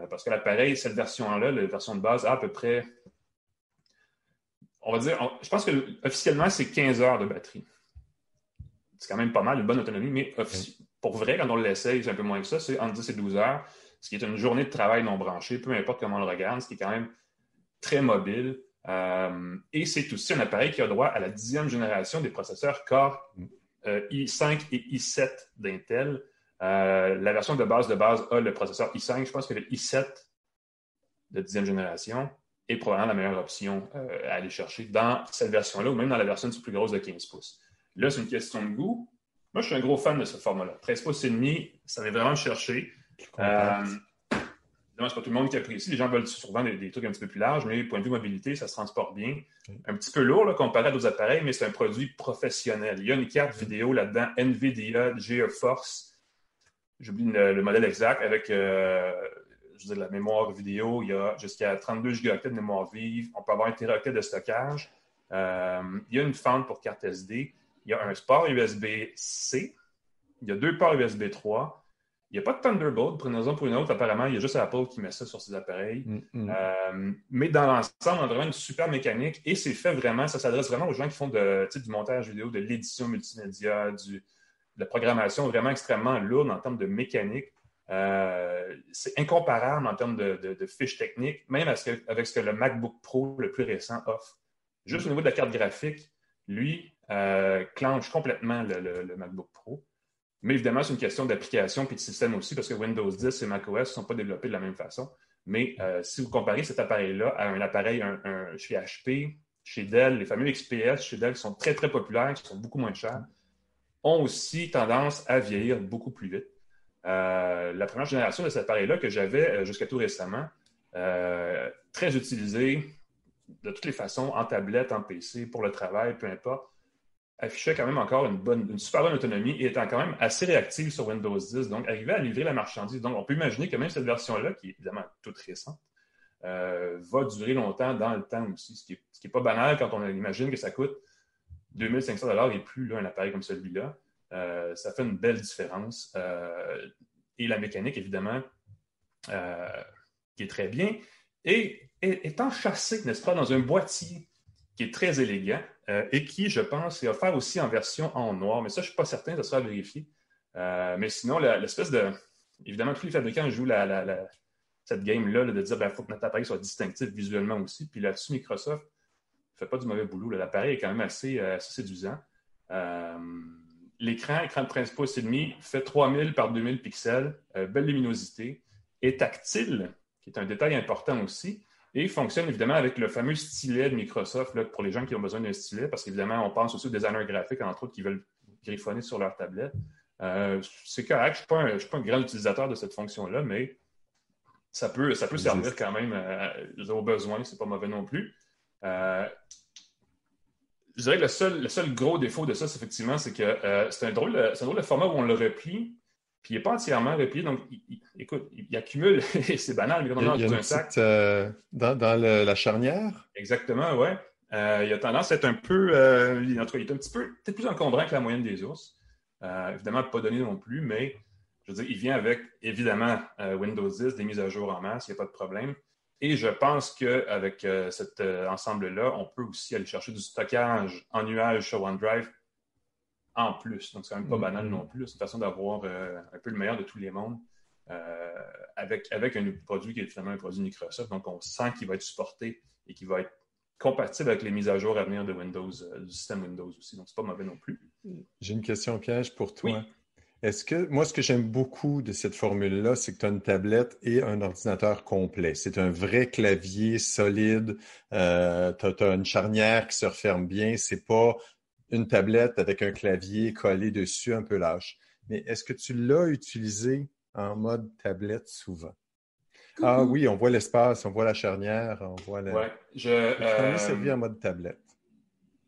Parce que l'appareil, cette version-là, la version de base, a à peu près, on va dire, je pense que officiellement, c'est 15 heures de batterie. C'est quand même pas mal, une bonne autonomie, mais pour vrai, quand on l'essaye, c'est un peu moins que ça, c'est entre 10 et 12 heures, ce qui est une journée de travail non branchée, peu importe comment on le regarde, ce qui est quand même très mobile. Euh, et c'est aussi un appareil qui a droit à la dixième génération des processeurs Core euh, i5 et i7 d'Intel. Euh, la version de base de base a le processeur i5. Je pense que le i7 de dixième génération est probablement la meilleure option à aller chercher dans cette version-là ou même dans la version plus grosse de 15 pouces. Là, c'est une question de goût. Moi, je suis un gros fan de ce format-là. 13 pouces et demi, ça vient vraiment chercher. Euh, c'est pas tout le monde qui apprécie. Les gens veulent souvent des, trucs un petit peu plus larges, mais point de vue mobilité, ça se transporte bien. Un petit peu lourd là, comparé à d'autres appareils, mais c'est un produit professionnel. Il y a une carte vidéo là-dedans, NVIDIA GeForce. J'oublie le, modèle exact, avec euh, je veux dire, la mémoire vidéo. Il y a jusqu'à 32 Go de mémoire vive. On peut avoir un téraoctet de stockage. Euh, il y a une fente pour carte SD. Il y a un support USB-C. Il y a deux ports USB 3. Il n'y a pas de Thunderbolt pour une raison ou pour une autre. Apparemment, il y a juste Apple qui met ça sur ses appareils. Mm, mm. Euh, mais dans l'ensemble, on a vraiment une super mécanique et c'est fait vraiment, ça s'adresse vraiment aux gens qui font de, du montage vidéo, de l'édition multimédia, du, de la programmation vraiment extrêmement lourde en termes de mécanique. Euh, c'est incomparable en termes de, fiches techniques, même avec ce que le MacBook Pro le plus récent offre. Juste au niveau de la carte graphique, lui, euh, clenche complètement le, MacBook Pro. Mais évidemment, c'est une question d'application et de système aussi, parce que Windows 10 et macOS ne sont pas développés de la même façon. Mais euh, si vous comparez cet appareil-là à un appareil chez HP, chez Dell, les fameux XPS chez Dell qui sont très, très populaires, qui sont beaucoup moins chers, ont aussi tendance à vieillir beaucoup plus vite. Euh, la première génération de cet appareil-là que j'avais jusqu'à tout récemment, très utilisé de toutes les façons, en tablette, en PC, pour le travail, peu importe, affichait quand même encore une, bonne, une super bonne autonomie et étant quand même assez réactive sur Windows 10, donc arrivait à livrer la marchandise. Donc, on peut imaginer que même cette version-là, qui est évidemment toute récente, euh, va durer longtemps dans le temps aussi, ce qui n'est pas banal quand on imagine que ça coûte 2500 et plus là, un appareil comme celui-là. Euh, ça fait une belle différence. Euh, et la mécanique, évidemment, qui est très bien, et étant chassé, n'est-ce pas, dans un boîtier qui est très élégant et qui, je pense, est offert aussi en version en noir. Mais ça, je ne suis pas certain, ça sera vérifié. mais sinon, l'espèce de. Évidemment, tous les fabricants jouent cette game-là de dire qu'il ben, faut que notre appareil soit distinctif visuellement aussi. Puis là-dessus, Microsoft ne fait pas du mauvais boulot. L'appareil est quand même assez, euh, séduisant. Euh, l'écran, écran de principaux 6,5, fait 3000 par 2000 pixels, euh, belle luminosité, est tactile, qui est un détail important aussi, et fonctionne évidemment avec le fameux stylet de Microsoft là, pour les gens qui ont besoin d'un stylet, parce qu'évidemment, on pense aussi aux designers graphiques, entre autres, qui veulent griffonner sur leur tablette. c'est correct, je ne suis, pas un grand utilisateur de cette fonction-là, mais ça peut, ça peut servir quand même euh, aux besoins, c'est pas mauvais non plus. Euh, je dirais que le seul, le seul gros défaut de ça, c'est effectivement, c'est que euh, c'est un, drôle de, un drôle de format où on le replie, puis il n'est pas entièrement replié. Donc, écoute, il, accumule, c'est banal, mais quand on a, dans un sac. dans, dans la charnière? Exactement, oui. il a tendance à être un peu. il, en tout cas, il est un petit peu, peut-être plus encombrant que la moyenne des ours. évidemment, pas donné non plus, mais je veux dire, il vient avec, évidemment, euh, Windows 10, des mises à jour en masse, il n'y a pas de problème. Et je pense qu'avec euh, cet euh, ensemble-là, on peut aussi aller chercher du stockage en nuage sur OneDrive en plus. Donc, c'est quand même pas mm-hmm. banal non plus. C'est une façon d'avoir un peu le meilleur de tous les mondes avec, avec un produit qui est finalement un produit Microsoft. Donc, on sent qu'il va être supporté et qu'il va être compatible avec les mises à jour à venir de Windows, du système Windows aussi. Donc, c'est pas mauvais non plus. J'ai une question piège pour toi. Est-ce que moi, ce que j'aime beaucoup de cette formule-là, c'est que tu as une tablette et un ordinateur complet. C'est un vrai clavier solide. Euh, tu as, une charnière qui se referme bien. C'est pas une tablette avec un clavier collé dessus un peu lâche. Mais est-ce que tu l'as utilisé en mode tablette souvent? Ah oui, on voit l'espace, on voit la charnière, on voit la. Ouais, je. Euh, servi en mode tablette.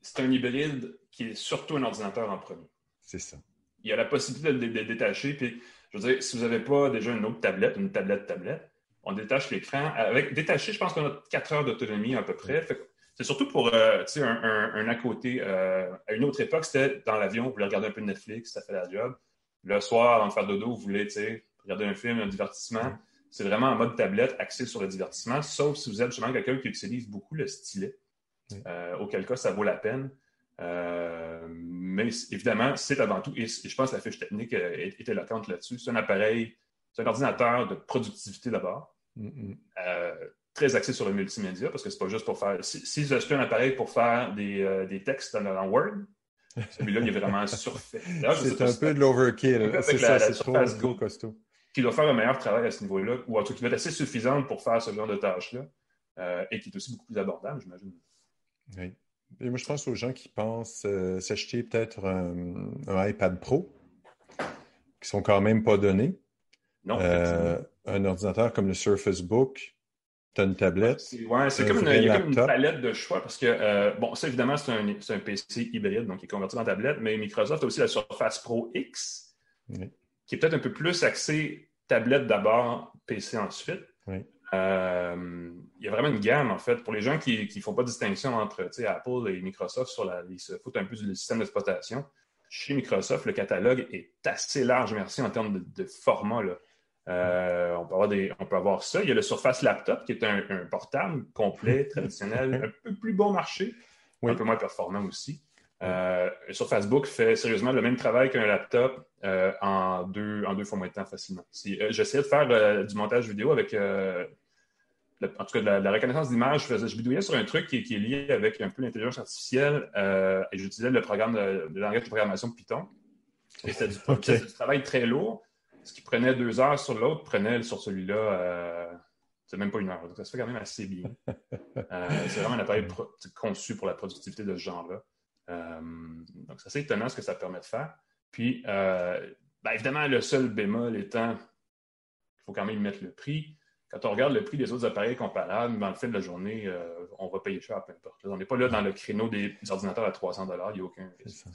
C'est un hybride qui est surtout un ordinateur en premier. C'est ça il y a la possibilité de le détacher. Puis, je veux dire, si vous n'avez pas déjà une autre tablette, une tablette-tablette, on détache l'écran. Avec détaché, je pense qu'on a 4 heures d'autonomie à peu près. C'est surtout pour euh, un, un, un, à côté. Euh, à une autre époque, c'était dans l'avion, vous voulez regarder un peu de Netflix, ça fait la job. Le soir, avant de faire dodo, vous voulez regarder un film, un divertissement. C'est vraiment en mode tablette axé sur le divertissement, sauf si vous êtes justement quelqu'un qui utilise beaucoup le stylet, euh, auquel cas ça vaut la peine. Euh, mais évidemment, c'est avant tout, et je pense que la fiche technique euh, est, éloquente là-dessus. C'est un appareil, c'est un ordinateur de productivité d'abord, mm-hmm. euh, très axé sur le multimédia, parce que c'est pas juste pour faire. Si, si un appareil pour faire des, textes dans, Word, celui-là, il est vraiment surfait. C'est un peu de l'overkill. C'est ça, c'est trop, costaud. Qui doit faire un meilleur travail à ce niveau-là, ou en tout cas qui va être assez suffisante pour faire ce genre de tâches-là, et qui est aussi beaucoup plus abordable, j'imagine. Oui. Et moi, je pense aux gens qui pensent euh, s'acheter peut-être un, iPad Pro, qui sont quand même pas donnés. Non. Euh, un ordinateur comme le Surface Book, tu as une tablette. Oui, c'est comme, une, palette de choix parce que, euh, bon, ça évidemment, c'est un, un, PC hybride, donc qui est converti en tablette, mais Microsoft a aussi la Surface Pro X, qui est peut-être un peu plus axé tablette d'abord, PC ensuite. Oui. Euh, il y a vraiment une gamme, en fait, pour les gens qui ne font pas de distinction entre Apple et Microsoft sur la. Ils se foutent un peu du système d'exploitation. Chez Microsoft, le catalogue est assez large, merci, en termes de, format. Euh, on, peut avoir des, on peut avoir ça. Il y a le Surface Laptop, qui est un, portable complet, traditionnel, un peu plus bon marché, un peu moins performant aussi. Euh, Surface Book fait sérieusement le même travail qu'un laptop en, deux, en deux fois moins de temps facilement. J'essayais de faire du montage vidéo avec en tout cas, de la, reconnaissance d'image, je, je, bidouillais sur un truc qui, est lié avec un peu l'intelligence artificielle euh, et j'utilisais le programme de, langage de programmation Python. Et c'était du, travail très lourd. Ce qui prenait deux heures sur l'autre prenait sur celui-là, euh, c'est même pas une heure. Donc, ça se fait quand même assez bien. Euh, c'est vraiment un appareil conçu pour la productivité de ce genre-là. donc, c'est assez étonnant ce que ça permet de faire. Puis, ben, évidemment, le seul bémol étant qu'il faut quand même mettre le prix. Quand on regarde le prix des autres appareils comparables, dans le fin de la journée, euh, on va payer cher, peu importe. On n'est pas là dans le créneau des ordinateurs à 300 il n'y a aucun risque.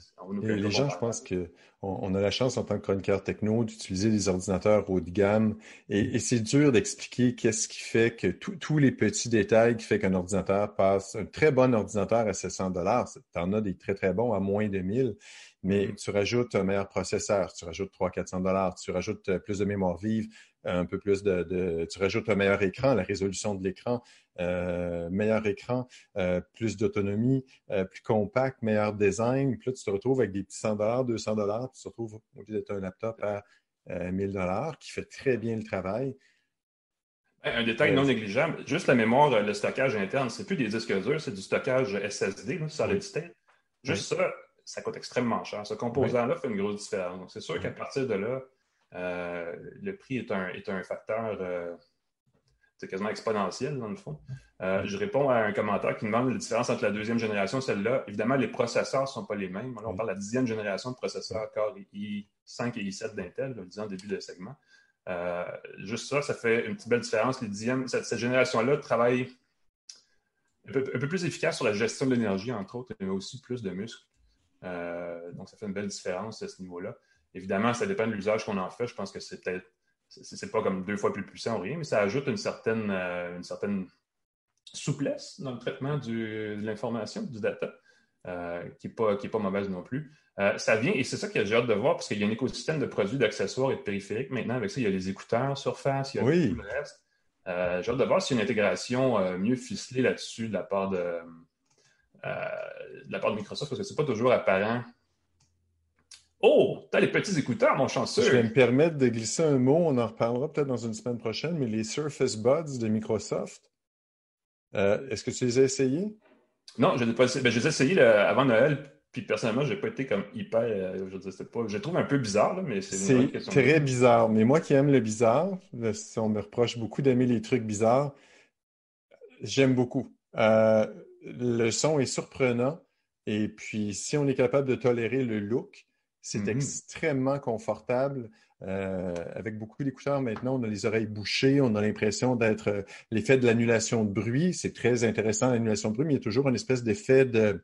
les gens, je pense qu'on on a la chance en tant que chroniqueur techno d'utiliser des ordinateurs haut de gamme et, c'est dur d'expliquer qu'est-ce qui fait que tous les petits détails qui fait qu'un ordinateur passe, un très bon ordinateur à 700 tu en as des très très bons à moins de 1000, mais mm-hmm. tu rajoutes un meilleur processeur, tu rajoutes 300-400 tu rajoutes euh, plus de mémoire vive, un peu plus de, tu rajoutes un meilleur écran, la résolution de l'écran, euh, meilleur écran, euh, plus d'autonomie, plus compact, meilleur design. Puis là, tu te retrouves avec des petits 100 200 dollars, tu te retrouves au lieu d'être un laptop à 1000 dollars qui fait très bien le travail. Un détail non négligeable, juste la mémoire, le stockage interne, c'est plus des disques durs, c'est du stockage SSD, là, solid state. Juste ça, ça coûte extrêmement cher. Ce composant-là fait une grosse différence. Donc, c'est sûr qu'à partir de là, euh, le prix est un, est un facteur euh, quasiment exponentiel, dans le fond. Euh, je réponds à un commentaire qui demande la différence entre la deuxième génération et celle-là. Évidemment, les processeurs ne sont pas les mêmes. Là, on parle de la dixième génération de processeurs Core i5 et i7 d'Intel, disons au début de segment. juste ça, ça fait une petite belle différence. Les dixièmes, cette, cette génération-là travaille un peu, un peu, plus efficace sur la gestion de l'énergie, entre autres, mais aussi plus de muscles. Donc, ça fait une belle différence à ce niveau-là. Évidemment, ça dépend de l'usage qu'on en fait. Je pense que c'est peut-être, c'est pas comme deux fois plus puissant ou rien, mais ça ajoute une certaine, euh, une certaine souplesse dans le traitement de l'information, du data, euh, qui n'est pas, pas mauvaise non plus. ça vient, et c'est ça que j'ai hâte de voir, parce qu'il y a un écosystème de produits, d'accessoires et de périphériques. Maintenant, avec ça, il y a les écouteurs Surface, il y a tout le reste. j'ai hâte de voir s'il y a une intégration mieux ficelée là-dessus de la part de, euh, de la part de Microsoft parce que c'est pas toujours apparent. Oh, t'as les petits écouteurs, mon chanceux. Je vais me permettre de glisser un mot, on en reparlera peut-être dans une semaine prochaine, mais les Surface Buds de Microsoft, euh, est-ce que tu les as essayés? Non, je, pas ben, je les ai essayés avant Noël, puis personnellement, je n'ai pas été comme hyper. Euh, je, pas, je les trouve un peu bizarre, mais c'est C'est très bizarre. Mais moi qui aime le bizarre, si on me reproche beaucoup d'aimer les trucs bizarres, j'aime beaucoup. Euh, le son est surprenant. Et puis, si on est capable de tolérer le look, c'est mm-hmm. extrêmement confortable. Euh, avec beaucoup d'écouteurs maintenant, on a les oreilles bouchées, on a l'impression d'être euh, l'effet de l'annulation de bruit. C'est très intéressant l'annulation de bruit, mais il y a toujours une espèce d'effet de,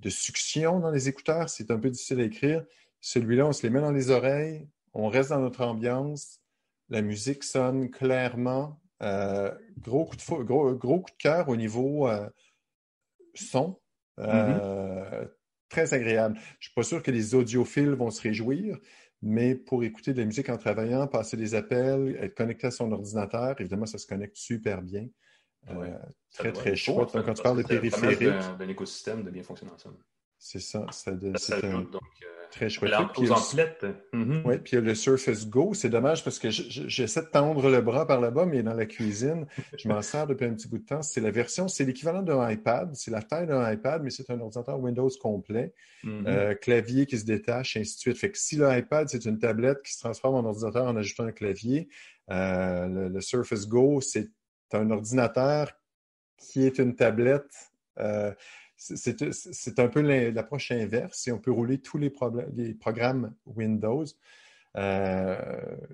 de succion dans les écouteurs. C'est un peu difficile à écrire. Celui-là, on se les met dans les oreilles, on reste dans notre ambiance, la musique sonne clairement. Euh, gros, coup de, gros, gros coup de cœur au niveau son. Mm-hmm. Très agréable. Je ne suis pas sûr que les audiophiles vont se réjouir, mais pour écouter de la musique en travaillant, passer des appels, être connecté à son ordinateur, évidemment, ça se connecte super bien. Euh, très, très chouette. Quand tu parles de périphérique. d'un écosystème de bien fonctionner ensemble. C'est ça. ça, c'est un... donc, euh, Très chouette. Puis, mm-hmm. Oui, puis il y a le Surface Go. C'est dommage parce que j'essaie de tendre le bras par là-bas, mais dans la cuisine, je m'en sers depuis un petit bout de temps. C'est la version, c'est l'équivalent d'un iPad. C'est la taille d'un iPad, mais c'est un ordinateur Windows complet. Mm-hmm. Euh, clavier qui se détache, ainsi de suite. Fait que si l'iPad, c'est une tablette qui se transforme en ordinateur en ajoutant un clavier, euh, le, Surface Go, c'est un ordinateur qui est une tablette. C'est un peu l'approche inverse. Si on peut rouler tous les, programmes Windows, euh,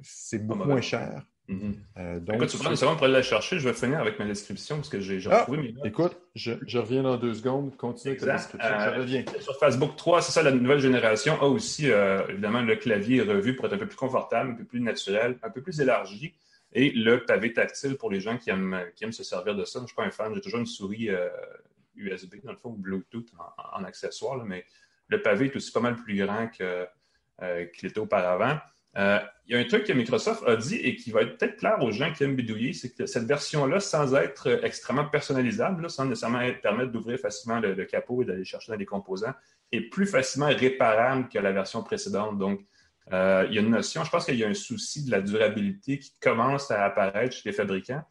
c'est beaucoup moins cher. Mm-hmm. Euh, donc, écoute, tu prends une seconde pour aller la chercher. Je vais finir avec ma description parce que j'ai ah, retrouvé Écoute, je, reviens dans deux secondes. Continue ta description. je euh, reviens. Sur Facebook 3, c'est ça, la nouvelle génération a aussi, évidemment, le clavier revu pour être un peu plus confortable, un peu plus naturel, un peu plus élargi. Et le pavé tactile pour les gens qui aiment, qui aiment se servir de ça. Je ne suis pas un fan, j'ai toujours une souris USB, dans le fond, ou Bluetooth en, accessoire, mais le pavé est aussi pas mal plus grand que, euh, qu'il était auparavant. Euh, il y a un truc que Microsoft a dit et qui va être peut-être clair aux gens qui aiment bidouiller, c'est que cette version-là, sans être extrêmement personnalisable, sans nécessairement permettre d'ouvrir facilement le, capot et d'aller chercher dans les composants, est plus facilement réparable que la version précédente. Donc, euh, il y a une notion, je pense qu'il y a un souci de la durabilité qui commence à apparaître chez les fabricants.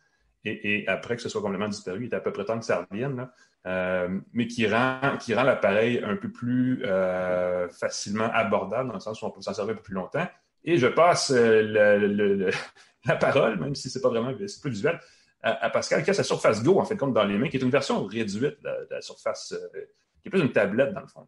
Et, après que ce soit complètement disparu, il est à peu près temps que ça revienne. Là. Euh, mais qui rend, qui rend l'appareil un peu plus euh, facilement abordable, dans le sens où on peut s'en servir un peu plus longtemps. Et je passe euh, la parole, même si c'est pas vraiment c'est plus visuel, à, Pascal qui a sa Surface Go, en fait, comme dans les mains, qui est une version réduite de, la Surface, qui est plus une tablette, dans le fond.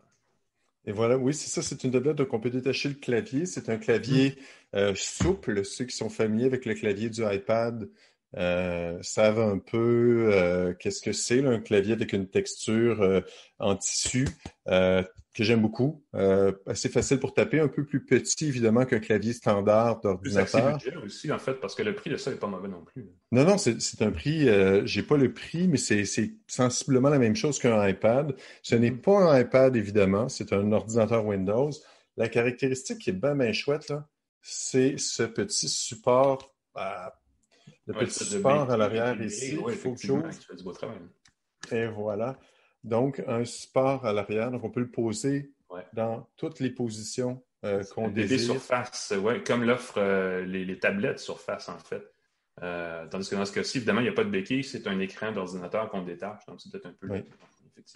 Et voilà, oui, c'est ça, c'est une tablette, donc on peut détacher le clavier. C'est un clavier mm. souple. Ceux qui sont familiers avec le clavier du iPad euh, savent un peu euh, qu'est-ce que c'est un clavier avec une texture euh, en tissu que j'aime beaucoup. assez facile pour taper, un peu plus petit évidemment qu'un clavier standard d'ordinateur. Plus aussi en fait parce que le prix de ça n'est pas mauvais non plus. Non non, c'est un prix. j'ai pas le prix, mais c'est sensiblement la même chose qu'un iPad. Ce n'est mm-hmm. pas un iPad évidemment, c'est un ordinateur Windows. La caractéristique qui est bien, bien chouette là, c'est ce petit support le petit support à l'arrière ici, il faut que Et voilà. Donc, un support à l'arrière, donc on peut le poser dans toutes les positions euh, qu'on désire. Des surfaces, ouais, comme l'offre euh, les, tablettes surface, en fait. Euh, tandis que dans ce cas-ci, évidemment, il n'y a pas de béquille, c'est un écran d'ordinateur qu'on détache, donc c'est peut-être un peu...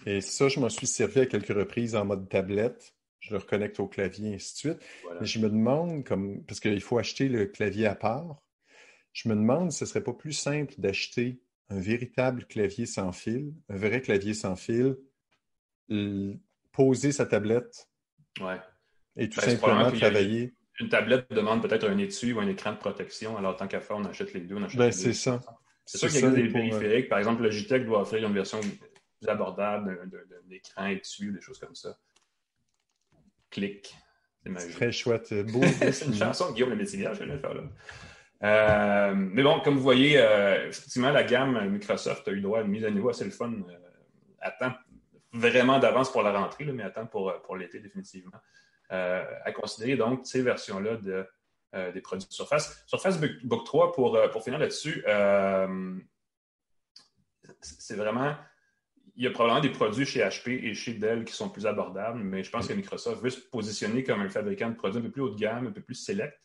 Et ça, je m'en suis servi à quelques reprises en mode tablette. Je le reconnecte au clavier, et ainsi de suite. Mais je me demande, comme parce qu'il faut acheter le clavier à part, je me demande si ce ne serait pas plus simple d'acheter un véritable clavier sans fil, un vrai clavier sans fil, poser sa tablette et tout ben, simplement travailler. Une tablette demande peut-être un étui ou un écran de protection. Alors, tant qu'à faire, on achète les deux. On achète ben, c'est ça. C'est sûr qu'il y a des euh, périphériques. Par exemple, Logitech doit offrir une version plus abordable d'un écran étui ou des choses comme ça. Clic. C'est très chouette. Beau, c'est une chanson de Guillaume le Métivier, je vais le faire là. Euh, mais bon, comme vous voyez, euh, effectivement, la gamme Microsoft a eu droit à une mise à niveau assez le fun euh, vraiment d'avance pour la rentrée, mais temps pour, pour l'été définitivement. à considérer donc ces versions-là de, des produits Surface. Surface Book 3, pour, pour finir là-dessus, c'est vraiment il y a probablement des produits chez HP et chez Dell qui sont plus abordables, mais je pense que Microsoft veut se positionner comme un fabricant de produits un peu plus haut de gamme, un peu plus select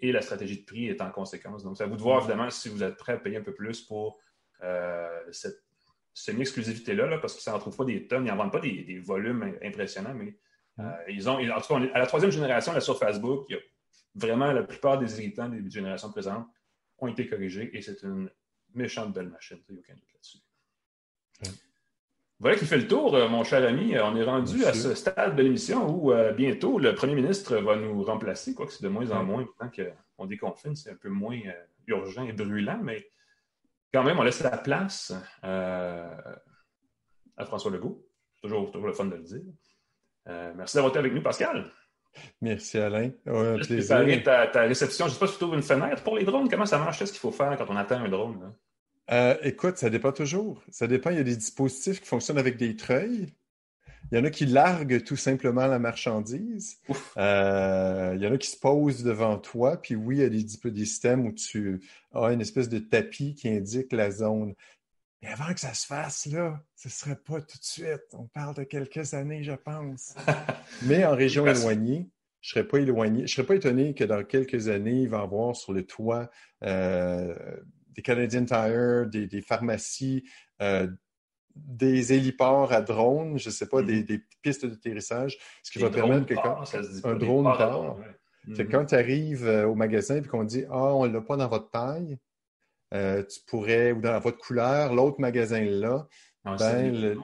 et la stratégie de prix est en conséquence. Donc, c'est à vous de voir, évidemment, si vous êtes prêt à payer un peu plus pour euh, cette semi-exclusivité-là, parce qu'ils n'en trouvent pas des tonnes, ils n'en vendent pas des, volumes impressionnants, mais euh, ils ont, en tout cas, à la troisième génération, là, sur Facebook, il y a vraiment la plupart des irritants des générations présentes ont été corrigés et c'est une méchante belle machine. Il n'y a aucun doute là-dessus. Voilà qui fait le tour, euh, mon cher ami. On est rendu à ce stade de l'émission où euh, bientôt le premier ministre va nous remplacer, quoique c'est de moins en moins tant qu'on déconfine, c'est un peu moins euh, urgent et brûlant, mais quand même, on laisse la place à François Legault. Toujours, toujours le fun de le dire. merci d'avoir été avec nous, Pascal. Merci, Alain. ta, ta, réception, je ne sais pas si tu ouvres une fenêtre pour les drones. Comment ça marche? Qu'est-ce qu'il faut faire quand on attend un drone? Euh, écoute, ça dépend toujours. Ça dépend. Il y a des dispositifs qui fonctionnent avec des treuils. Il y en a qui larguent tout simplement la marchandise. Euh, il y en a qui se posent devant toi. Puis oui, il y a des, des systèmes où tu as une espèce de tapis qui indique la zone. Mais avant que ça se fasse, là, ce ne serait pas tout de suite. On parle de quelques années, je pense. Mais en région éloignée, je ne serais pas éloigné. Je serais pas étonné que dans quelques années, il va y avoir sur le toit euh, des Canadian Tire, des, pharmacies, euh, des héliports à drone, je ne sais pas, des, mm-hmm. pistes d'atterrissage, ce qui va permettre que quand, un drone part, mm-hmm. quand tu arrives euh, au magasin et qu'on dit Ah, on ne l'a pas dans votre taille, euh, tu pourrais, ou dans votre couleur, l'autre magasin là, ah, ben,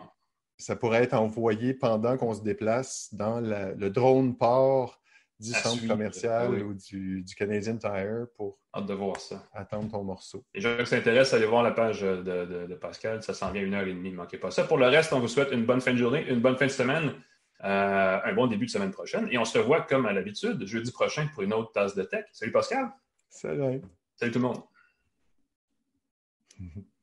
ça pourrait être envoyé pendant qu'on se déplace dans le drone port du centre commercial ou du, Canadian Tire pour de voir ça. attendre ton morceau. Et gens qui s'intéressent, allez voir la page de, Pascal. Ça s'en vient une heure et demie, ne manquez pas ça. Pour le reste, on vous souhaite une bonne fin de journée, une bonne fin de semaine, euh, un bon début de semaine prochaine. Et on se revoit comme à l'habitude, jeudi prochain pour une autre tasse de tech. Salut Pascal. Salut. Salut tout le monde.